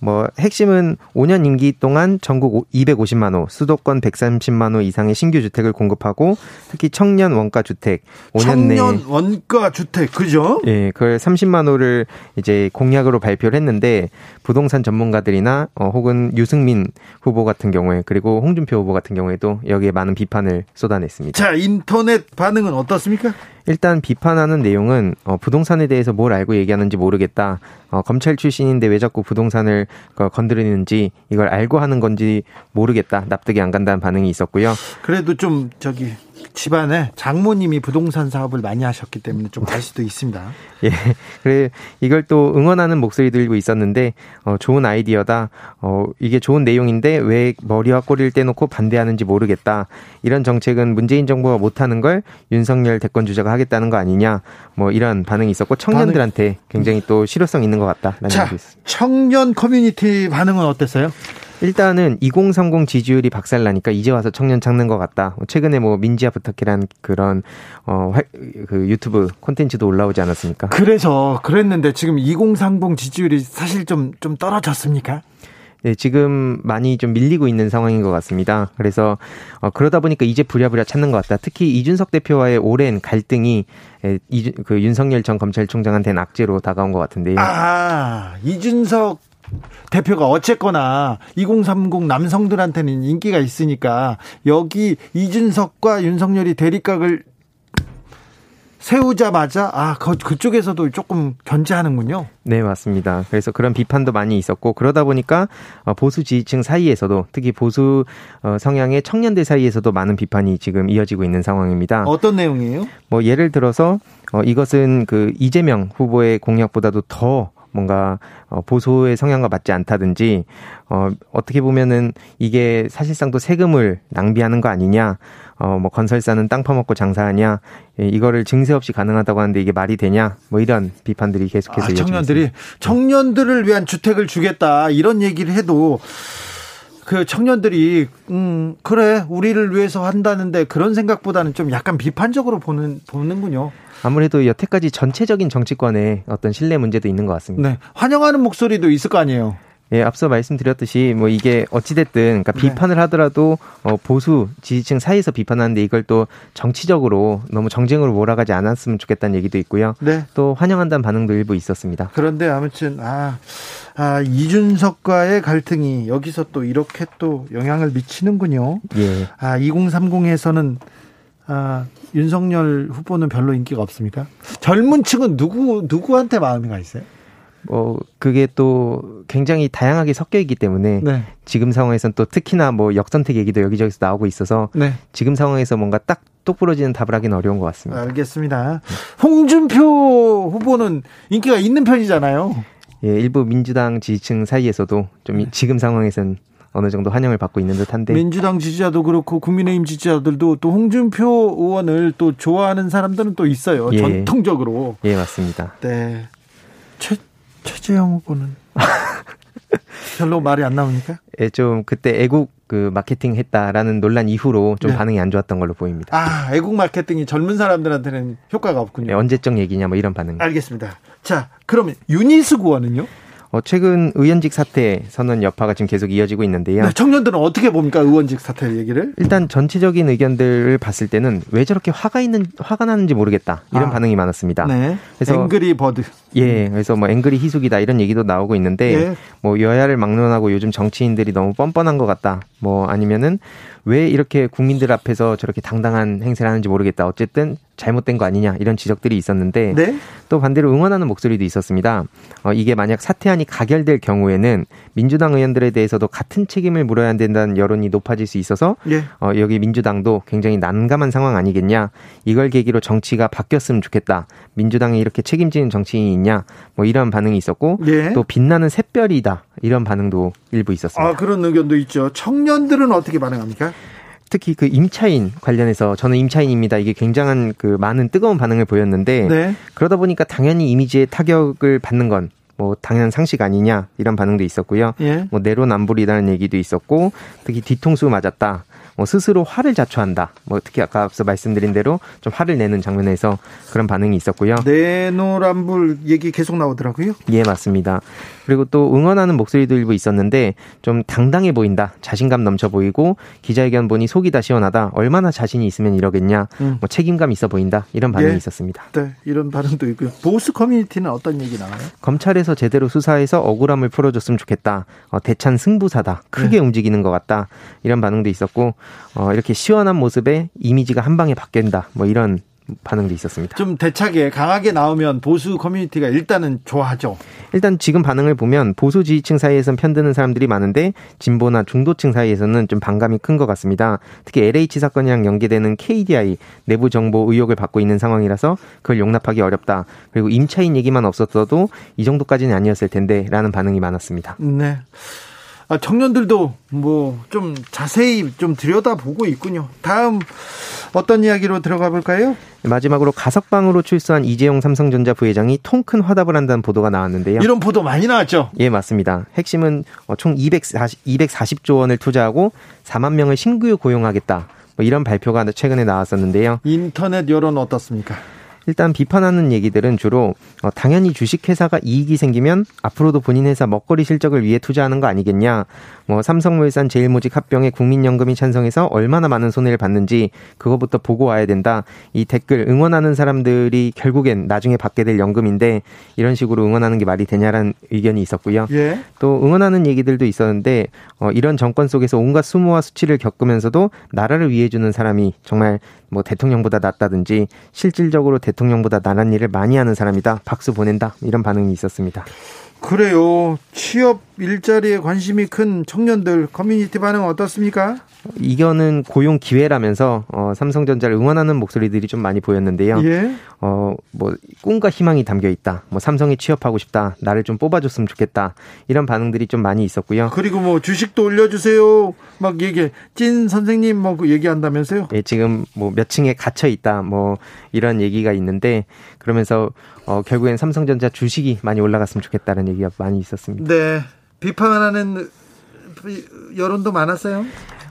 F: 네. 뭐 핵심은 5년 임기 동안 전국 250만 호, 수도권 130만 호 이상의 신규 주택을 공급하고 특히 청년 원가 주택 5년 내
A: 청년 원가 주택 그죠?
F: 예, 그걸 30만 호를 이제 공약으로 발표를 했는데 부동산 전문가들이나 어, 혹은 유승민 후보 같은 경우에 그리고 홍준표 후보 같은 경우에도 여기에 많은 비판을 쏟아냈습니다.
A: 자, 인터넷 반응은 어떻습니까?
F: 일단 비판하는 내용은 어, 부동산에 대해서 뭘 알고 얘기하는지 모르겠다. 어, 검찰 출신인데 왜 자꾸 부동산을 어, 건드리는지 이걸 알고 하는 건지 모르겠다. 납득이 안 간다는 반응이 있었고요.
A: 그래도 좀 저기 집안에 장모님이 부동산 사업을 많이 하셨기 때문에 좀갈 수도 있습니다.
F: 예. 그래 이걸 또 응원하는 목소리들도 있었는데 어, 좋은 아이디어다. 어, 이게 좋은 내용인데 왜 머리와 꼬리를 떼놓고 반대하는지 모르겠다. 이런 정책은 문재인 정부가 못하는 걸 윤석열 대권 주자가 하겠다는 거 아니냐. 뭐 이런 반응이 있었고 청년들한테 굉장히 또 실효성 있는 것 같다라는
A: 자, 청년 커뮤니티 반응은 어땠어요?
F: 일단은 2030 지지율이 박살나니까 이제 와서 청년 찾는 것 같다. 뭐 최근에 뭐 민지야 부탁해란 그런 어 그 유튜브 콘텐츠도 올라오지 않았습니까?
A: 그래서 그랬는데 지금 2030 지지율이 사실 좀좀 좀 떨어졌습니까?
F: 네, 지금 많이 좀 밀리고 있는 상황인 것 같습니다. 그래서 어, 그러다 보니까 이제 부랴부랴 찾는 것 같다. 특히 이준석 대표와의 오랜 갈등이 에, 이준, 그 윤석열 전 검찰총장한테는 악재로 다가온 것 같은데요.
A: 아, 이준석 대표가 어쨌거나 2030 남성들한테는 인기가 있으니까 여기 이준석과 윤석열이 대립각을 세우자마자 아 그, 그쪽에서도 조금 견제하는군요.
F: 네 맞습니다. 그래서 그런 비판도 많이 있었고 그러다 보니까 어, 보수 지지층 사이에서도 특히 보수 어, 성향의 청년들 사이에서도 많은 비판이 지금 이어지고 있는 상황입니다.
A: 어떤 내용이에요?
F: 뭐 예를 들어서 어, 이것은 그 이재명 후보의 공약보다도 더 뭔가 어, 보수의 성향과 맞지 않다든지 어, 어떻게 보면은 이게 사실상 또 세금을 낭비하는 거 아니냐. 어, 뭐 건설사는 땅 파먹고 장사하냐. 예, 이거를 증세 없이 가능하다고 하는데 이게 말이 되냐. 뭐 이런 비판들이 계속해서
A: 아, 청년들이 청년들을 위한 주택을 주겠다 이런 얘기를 해도 그 청년들이 음 그래 우리를 위해서 한다는데 그런 생각보다는 좀 약간 비판적으로 보는 보는군요.
F: 아무래도 여태까지 전체적인 정치권에 어떤 신뢰 문제도 있는 것 같습니다. 네.
A: 환영하는 목소리도 있을 거 아니에요.
F: 예, 앞서 말씀드렸듯이 뭐 이게 어찌됐든 그러니까 네. 비판을 하더라도 어, 보수 지지층 사이에서 비판하는데 이걸 또 정치적으로 너무 정쟁으로 몰아가지 않았으면 좋겠다는 얘기도 있고요. 네. 또 환영한다는 반응도 일부 있었습니다.
A: 그런데 아무튼 아, 아 이준석과의 갈등이 여기서 또 이렇게 또 영향을 미치는군요. 예. 아 2030에서는 아 윤석열 후보는 별로 인기가 없습니까? 젊은 층은 누구 누구한테 마음이 가 있어요?
F: 뭐 그게 또 굉장히 다양하게 섞여 있기 때문에 네. 지금 상황에서는 또 특히나 뭐 역선택 얘기도 여기저기서 나오고 있어서 네. 지금 상황에서 뭔가 딱 똑부러지는 답을 하기는 어려운 것 같습니다.
A: 알겠습니다. 홍준표 후보는 인기가 있는 편이잖아요.
F: 예, 일부 민주당 지지층 사이에서도 좀 네. 지금 상황에서는 어느 정도 환영을 받고 있는 듯한데
A: 민주당 지지자도 그렇고 국민의힘 지지자들도 또 홍준표 의원을 또 좋아하는 사람들은 또 있어요. 예. 전통적으로.
F: 예, 맞습니다.
A: 네. 최, 최재형 후보는 별로 말이 안 나오니까?
F: 예, 좀 그때 애국 그 마케팅 했다라는 논란 이후로 좀 네. 반응이 안 좋았던 걸로 보입니다.
A: 아, 애국 마케팅이 젊은 사람들한테는 효과가 없군요. 네,
F: 언제적 얘기냐 뭐 이런 반응.
A: 알겠습니다. 자, 그러면 유니스 구원은요?
F: 어, 최근 의원직 사퇴 선언 여파가 지금 계속 이어지고 있는데요. 네,
A: 청년들은 어떻게 봅니까 의원직 사퇴 얘기를?
F: 일단 전체적인 의견들을 봤을 때는 왜 저렇게 화가 있는 화가 나는지 모르겠다 이런 아, 반응이 많았습니다. 네.
A: 그래서 앵그리 버드.
F: 예, 그래서 뭐 앵그리 희숙이다 이런 얘기도 나오고 있는데 예. 뭐 여야를 막론하고 요즘 정치인들이 너무 뻔뻔한 것 같다. 뭐 아니면은 왜 이렇게 국민들 앞에서 저렇게 당당한 행세를 하는지 모르겠다. 어쨌든 잘못된 거 아니냐 이런 지적들이 있었는데 네? 또 반대로 응원하는 목소리도 있었습니다. 어, 이게 만약 사퇴안이 가결될 경우에는 민주당 의원들에 대해서도 같은 책임을 물어야 된다는 여론이 높아질 수 있어서 예. 어, 여기 민주당도 굉장히 난감한 상황 아니겠냐. 이걸 계기로 정치가 바뀌었으면 좋겠다. 민주당에 이렇게 책임지는 정치인이 있냐. 뭐 이런 반응이 있었고 예. 또 빛나는 샛별이다. 이런 반응도 일부 있었습니다.
A: 아 그런 의견도 있죠. 청년들은 어떻게 반응합니까?
F: 특히 그 임차인 관련해서 저는 임차인입니다. 이게 굉장한 그 많은 뜨거운 반응을 보였는데 네. 그러다 보니까 당연히 이미지에 타격을 받는 건뭐 당연한 상식 아니냐 이런 반응도 있었고요. 예. 뭐 내로남불이라는 얘기도 있었고 특히 뒤통수 맞았다. 뭐 스스로 화를 자초한다. 뭐 특히 아까 앞서 말씀드린 대로 좀 화를 내는 장면에서 그런 반응이 있었고요.
A: 내노란불 얘기 계속 나오더라고요.
F: 예, 맞습니다. 그리고 또 응원하는 목소리도 일부 있었는데 좀 당당해 보인다. 자신감 넘쳐 보이고 기자회견 보니 속이 다 시원하다. 얼마나 자신이 있으면 이러겠냐. 음. 뭐 책임감 있어 보인다. 이런 반응이 예. 있었습니다.
A: 네, 이런 반응도 있고요. 보수 커뮤니티는 어떤 얘기 나와요?
F: 검찰에서 제대로 수사해서 억울함을 풀어줬으면 좋겠다. 어, 대찬 승부사다. 크게 네. 움직이는 것 같다. 이런 반응도 있었고 어, 이렇게 시원한 모습에 이미지가 한 방에 바뀐다. 뭐 이런 반응도 있었습니다.
A: 좀 대차게 강하게 나오면 보수 커뮤니티가 일단은 좋아하죠.
F: 일단 지금 반응을 보면 보수 지지층 사이에서는 편드는 사람들이 많은데 진보나 중도층 사이에서는 좀 반감이 큰 것 같습니다. 특히 LH 사건이랑 연계되는 KDI 내부 정보 의혹을 받고 있는 상황이라서 그걸 용납하기 어렵다. 그리고 임차인 얘기만 없었어도 이 정도까지는 아니었을 텐데라는 반응이 많았습니다.
A: 네. 아, 청년들도 뭐 좀 자세히 좀 들여다보고 있군요. 다음 어떤 이야기로 들어가 볼까요?
F: 마지막으로 가석방으로 출소한 이재용 삼성전자 부회장이 통 큰 화답을 한다는 보도가 나왔는데요.
A: 이런 보도 많이 나왔죠?
F: 예, 맞습니다. 핵심은 어, 총 240, 240조 원을 투자하고 4만 명을 신규 고용하겠다. 뭐 이런 발표가 최근에 나왔었는데요.
A: 인터넷 여론 어떻습니까?
F: 일단 비판하는 얘기들은 주로 어, 당연히 주식회사가 이익이 생기면 앞으로도 본인 회사 먹거리 실적을 위해 투자하는 거 아니겠냐. 뭐 삼성물산 제일모직 합병에 국민연금이 찬성해서 얼마나 많은 손해를 받는지 그거부터 보고 와야 된다. 이 댓글 응원하는 사람들이 결국엔 나중에 받게 될 연금인데 이런 식으로 응원하는 게 말이 되냐라는 의견이 있었고요. 예. 또 응원하는 얘기들도 있었는데 어, 이런 정권 속에서 온갖 수모와 수치를 겪으면서도 나라를 위해 주는 사람이 정말 뭐 대통령보다 낫다든지 실질적으로 대통령보다 나란 일을 많이 하는 사람이다. 박수 보낸다. 이런 반응이 있었습니다.
A: 그래요. 취업 일자리에 관심이 큰 청년들 커뮤니티 반응 어떻습니까?
F: 이거는 고용 기회라면서 어, 삼성전자를 응원하는 목소리들이 좀 많이 보였는데요. 예. 어뭐 꿈과 희망이 담겨 있다. 뭐 삼성에 취업하고 싶다. 나를 좀 뽑아줬으면 좋겠다. 이런 반응들이 좀 많이 있었고요.
A: 그리고 뭐 주식도 올려주세요. 막 얘기 찐 선생님 뭐그 얘기한다면서요?
F: 예, 지금 뭐 몇 층에 갇혀 있다. 뭐 이런 얘기가 있는데 그러면서 어, 결국엔 삼성전자 주식이 많이 올라갔으면 좋겠다는 얘기가 많이 있었습니다.
A: 네. 비판하는 여론도 많았어요.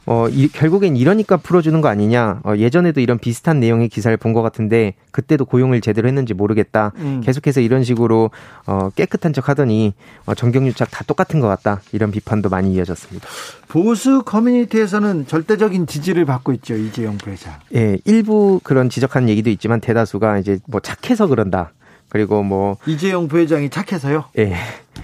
F: 어, 이, 결국엔 이러니까 풀어주는 거 아니냐. 어, 예전에도 이런 비슷한 내용의 기사를 본 것 같은데 그때도 고용을 제대로 했는지 모르겠다. 음. 계속해서 이런 식으로 어, 깨끗한 척 하더니 어, 정경유착 다 똑같은 것 같다. 이런 비판도 많이 이어졌습니다.
A: 보수 커뮤니티에서는 절대적인 지지를 받고 있죠 이재용 부회장.
F: 예, 일부 그런 지적하는 얘기도 있지만 대다수가 이제 뭐 착해서 그런다. 그리고 뭐
A: 이재용 부회장이 착해서요?
F: 예.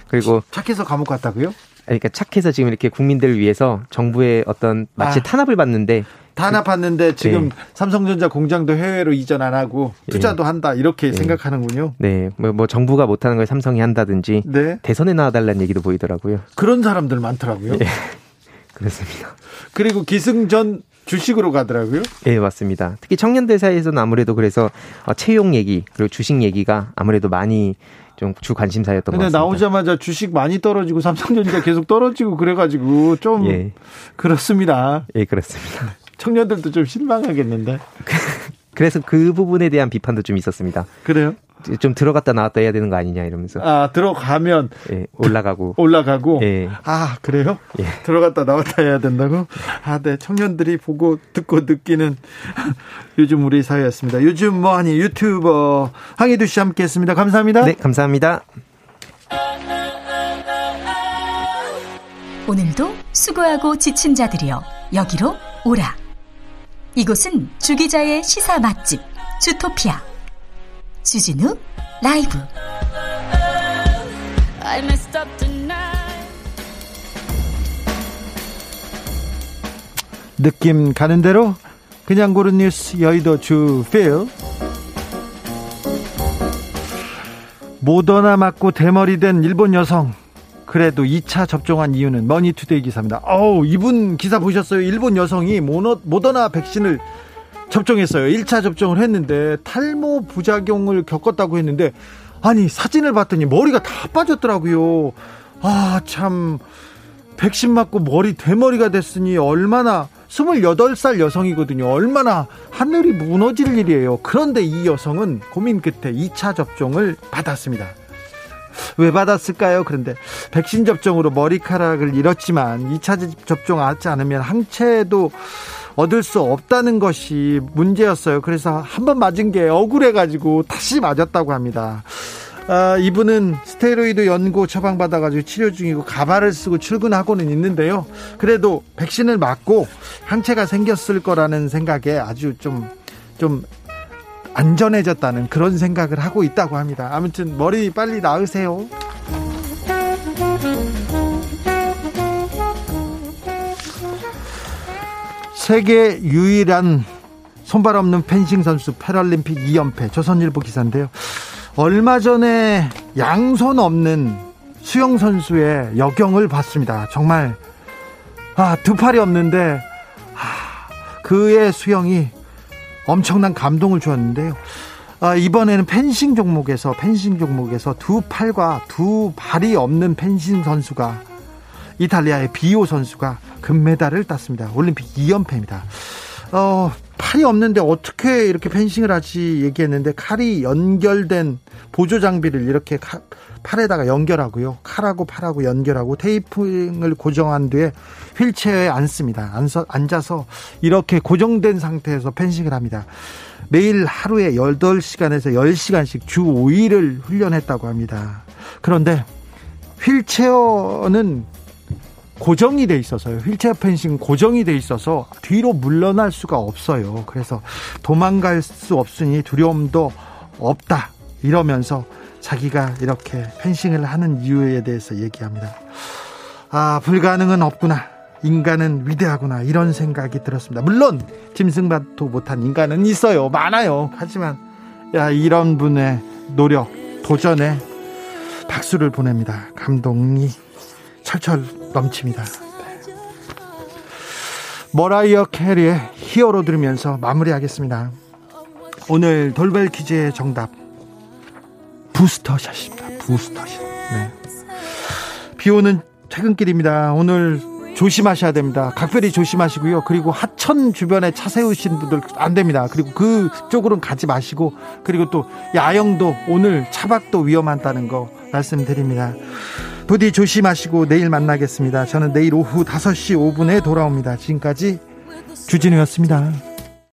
F: 그리고
A: 착해서 감옥 갔다고요?
F: 그러니까 착해서 지금 이렇게 국민들을 위해서 정부의 어떤 마치 아, 탄압을 받는데
A: 탄압받는데 지금 네. 삼성전자 공장도 해외로 이전 안 하고 투자도 네. 한다 이렇게 네. 생각하는군요.
F: 네, 뭐, 뭐, 정부가 못하는 걸 삼성이 한다든지 네. 대선에 나와달라는 얘기도 보이더라고요.
A: 그런 사람들 많더라고요. 네.
F: 그렇습니다.
A: 그리고 기승전 주식으로 가더라고요.
F: 네, 맞습니다. 특히 청년들 사이에서는 아무래도 그래서 어, 채용 얘기 그리고 주식 얘기가 아무래도 많이 좀 주 관심사였던 것 같습니다.
A: 나오자마자 주식 많이 떨어지고 삼성전자 계속 떨어지고 그래가지고 좀 예. 그렇습니다.
F: 예, 그렇습니다.
A: 청년들도 좀 실망하겠는데.
F: 그래서 그 부분에 대한 비판도 좀 있었습니다.
A: 그래요?
F: 좀 들어갔다 나왔다 해야 되는 거 아니냐 이러면서.
A: 아 들어가면
F: 예, 올라가고
A: 올라가고.
F: 예.
A: 아 그래요? 예. 들어갔다 나왔다 해야 된다고? 아, 네 청년들이 보고 듣고 느끼는 요즘 우리 사회였습니다. 요즘 뭐 하니 유튜버 황희두 씨 함께 했습니다. 감사합니다.
F: 네, 감사합니다.
B: 오늘도 수고하고 지친 자들이여 여기로 오라. 이곳은 주기자의 시사 맛집 주토피아 주진우 라이브
A: 느낌 가는 대로 그냥 고른 뉴스 여의도 주필 모더나 맞고 대머리 된 일본 여성 그래도 2차 접종한 이유는 머니투데이 기사입니다. 어우, 이분 기사 보셨어요? 일본 여성이 모너, 모더나 백신을 접종했어요. 1차 접종을 했는데 탈모 부작용을 겪었다고 했는데 아니 사진을 봤더니 머리가 다 빠졌더라고요. 아 참 백신 맞고 머리 대머리가 됐으니 얼마나 28살 여성이거든요. 얼마나 하늘이 무너질 일이에요. 그런데 이 여성은 고민 끝에 2차 접종을 받았습니다. 왜 받았을까요? 그런데 백신 접종으로 머리카락을 잃었지만 2차 접종하지 않으면 항체도 얻을 수 없다는 것이 문제였어요. 그래서 한 번 맞은 게 억울해가지고 다시 맞았다고 합니다. 아, 이분은 스테로이드 연고 처방받아가지고 치료 중이고 가발을 쓰고 출근하고는 있는데요. 그래도 백신을 맞고 항체가 생겼을 거라는 생각에 아주 좀, 좀 안전해졌다는 그런 생각을 하고 있다고 합니다. 아무튼 머리 빨리 나으세요. 세계 유일한 손발 없는 펜싱 선수 패럴림픽 2연패 조선일보 기사인데요. 얼마 전에 양손 없는 수영 선수의 여경을 봤습니다. 정말 아, 두 팔이 없는데 아, 그의 수영이 엄청난 감동을 주었는데요. 아, 이번에는 펜싱 종목에서 펜싱 종목에서 두 팔과 두 발이 없는 펜싱 선수가 이탈리아의 비오 선수가 금메달을 땄습니다. 올림픽 2연패입니다. 어, 팔이 없는데 어떻게 이렇게 펜싱을 하지 얘기했는데 칼이 연결된 보조 장비를 이렇게 팔에다가 연결하고요. 칼하고 팔하고 연결하고 테이핑을 고정한 뒤에 휠체어에 앉습니다. 앉아서 이렇게 고정된 상태에서 펜싱을 합니다. 매일 하루에 8시간에서 10시간씩 주 5일을 훈련했다고 합니다. 그런데 휠체어는 고정이 돼 있어서요. 휠체어 펜싱 고정이 돼 있어서 뒤로 물러날 수가 없어요. 그래서 도망갈 수 없으니 두려움도 없다. 이러면서 자기가 이렇게 펜싱을 하는 이유에 대해서 얘기합니다. 아, 불가능은 없구나. 인간은 위대하구나. 이런 생각이 들었습니다. 물론, 짐승만도 못한 인간은 있어요. 많아요. 하지만, 야, 이런 분의 노력, 도전에 박수를 보냅니다. 감동이 철철 넘칩니다. 네. 머라이어 캐리의 히어로 들으면서 마무리하겠습니다. 오늘 돌발 퀴즈의 정답 부스터샷입니다. 부스터샷. 네. 비 오는 퇴근길입니다. 오늘 조심하셔야 됩니다. 각별히 조심하시고요. 그리고 하천 주변에 차 세우신 분들 안 됩니다. 그리고 그쪽으로는 가지 마시고 그리고 또 야영도 오늘 차박도 위험하다는 거 말씀드립니다. 부디 조심하시고 내일 만나겠습니다. 저는 내일 오후 5시 5분에 돌아옵니다. 지금까지 주진우였습니다.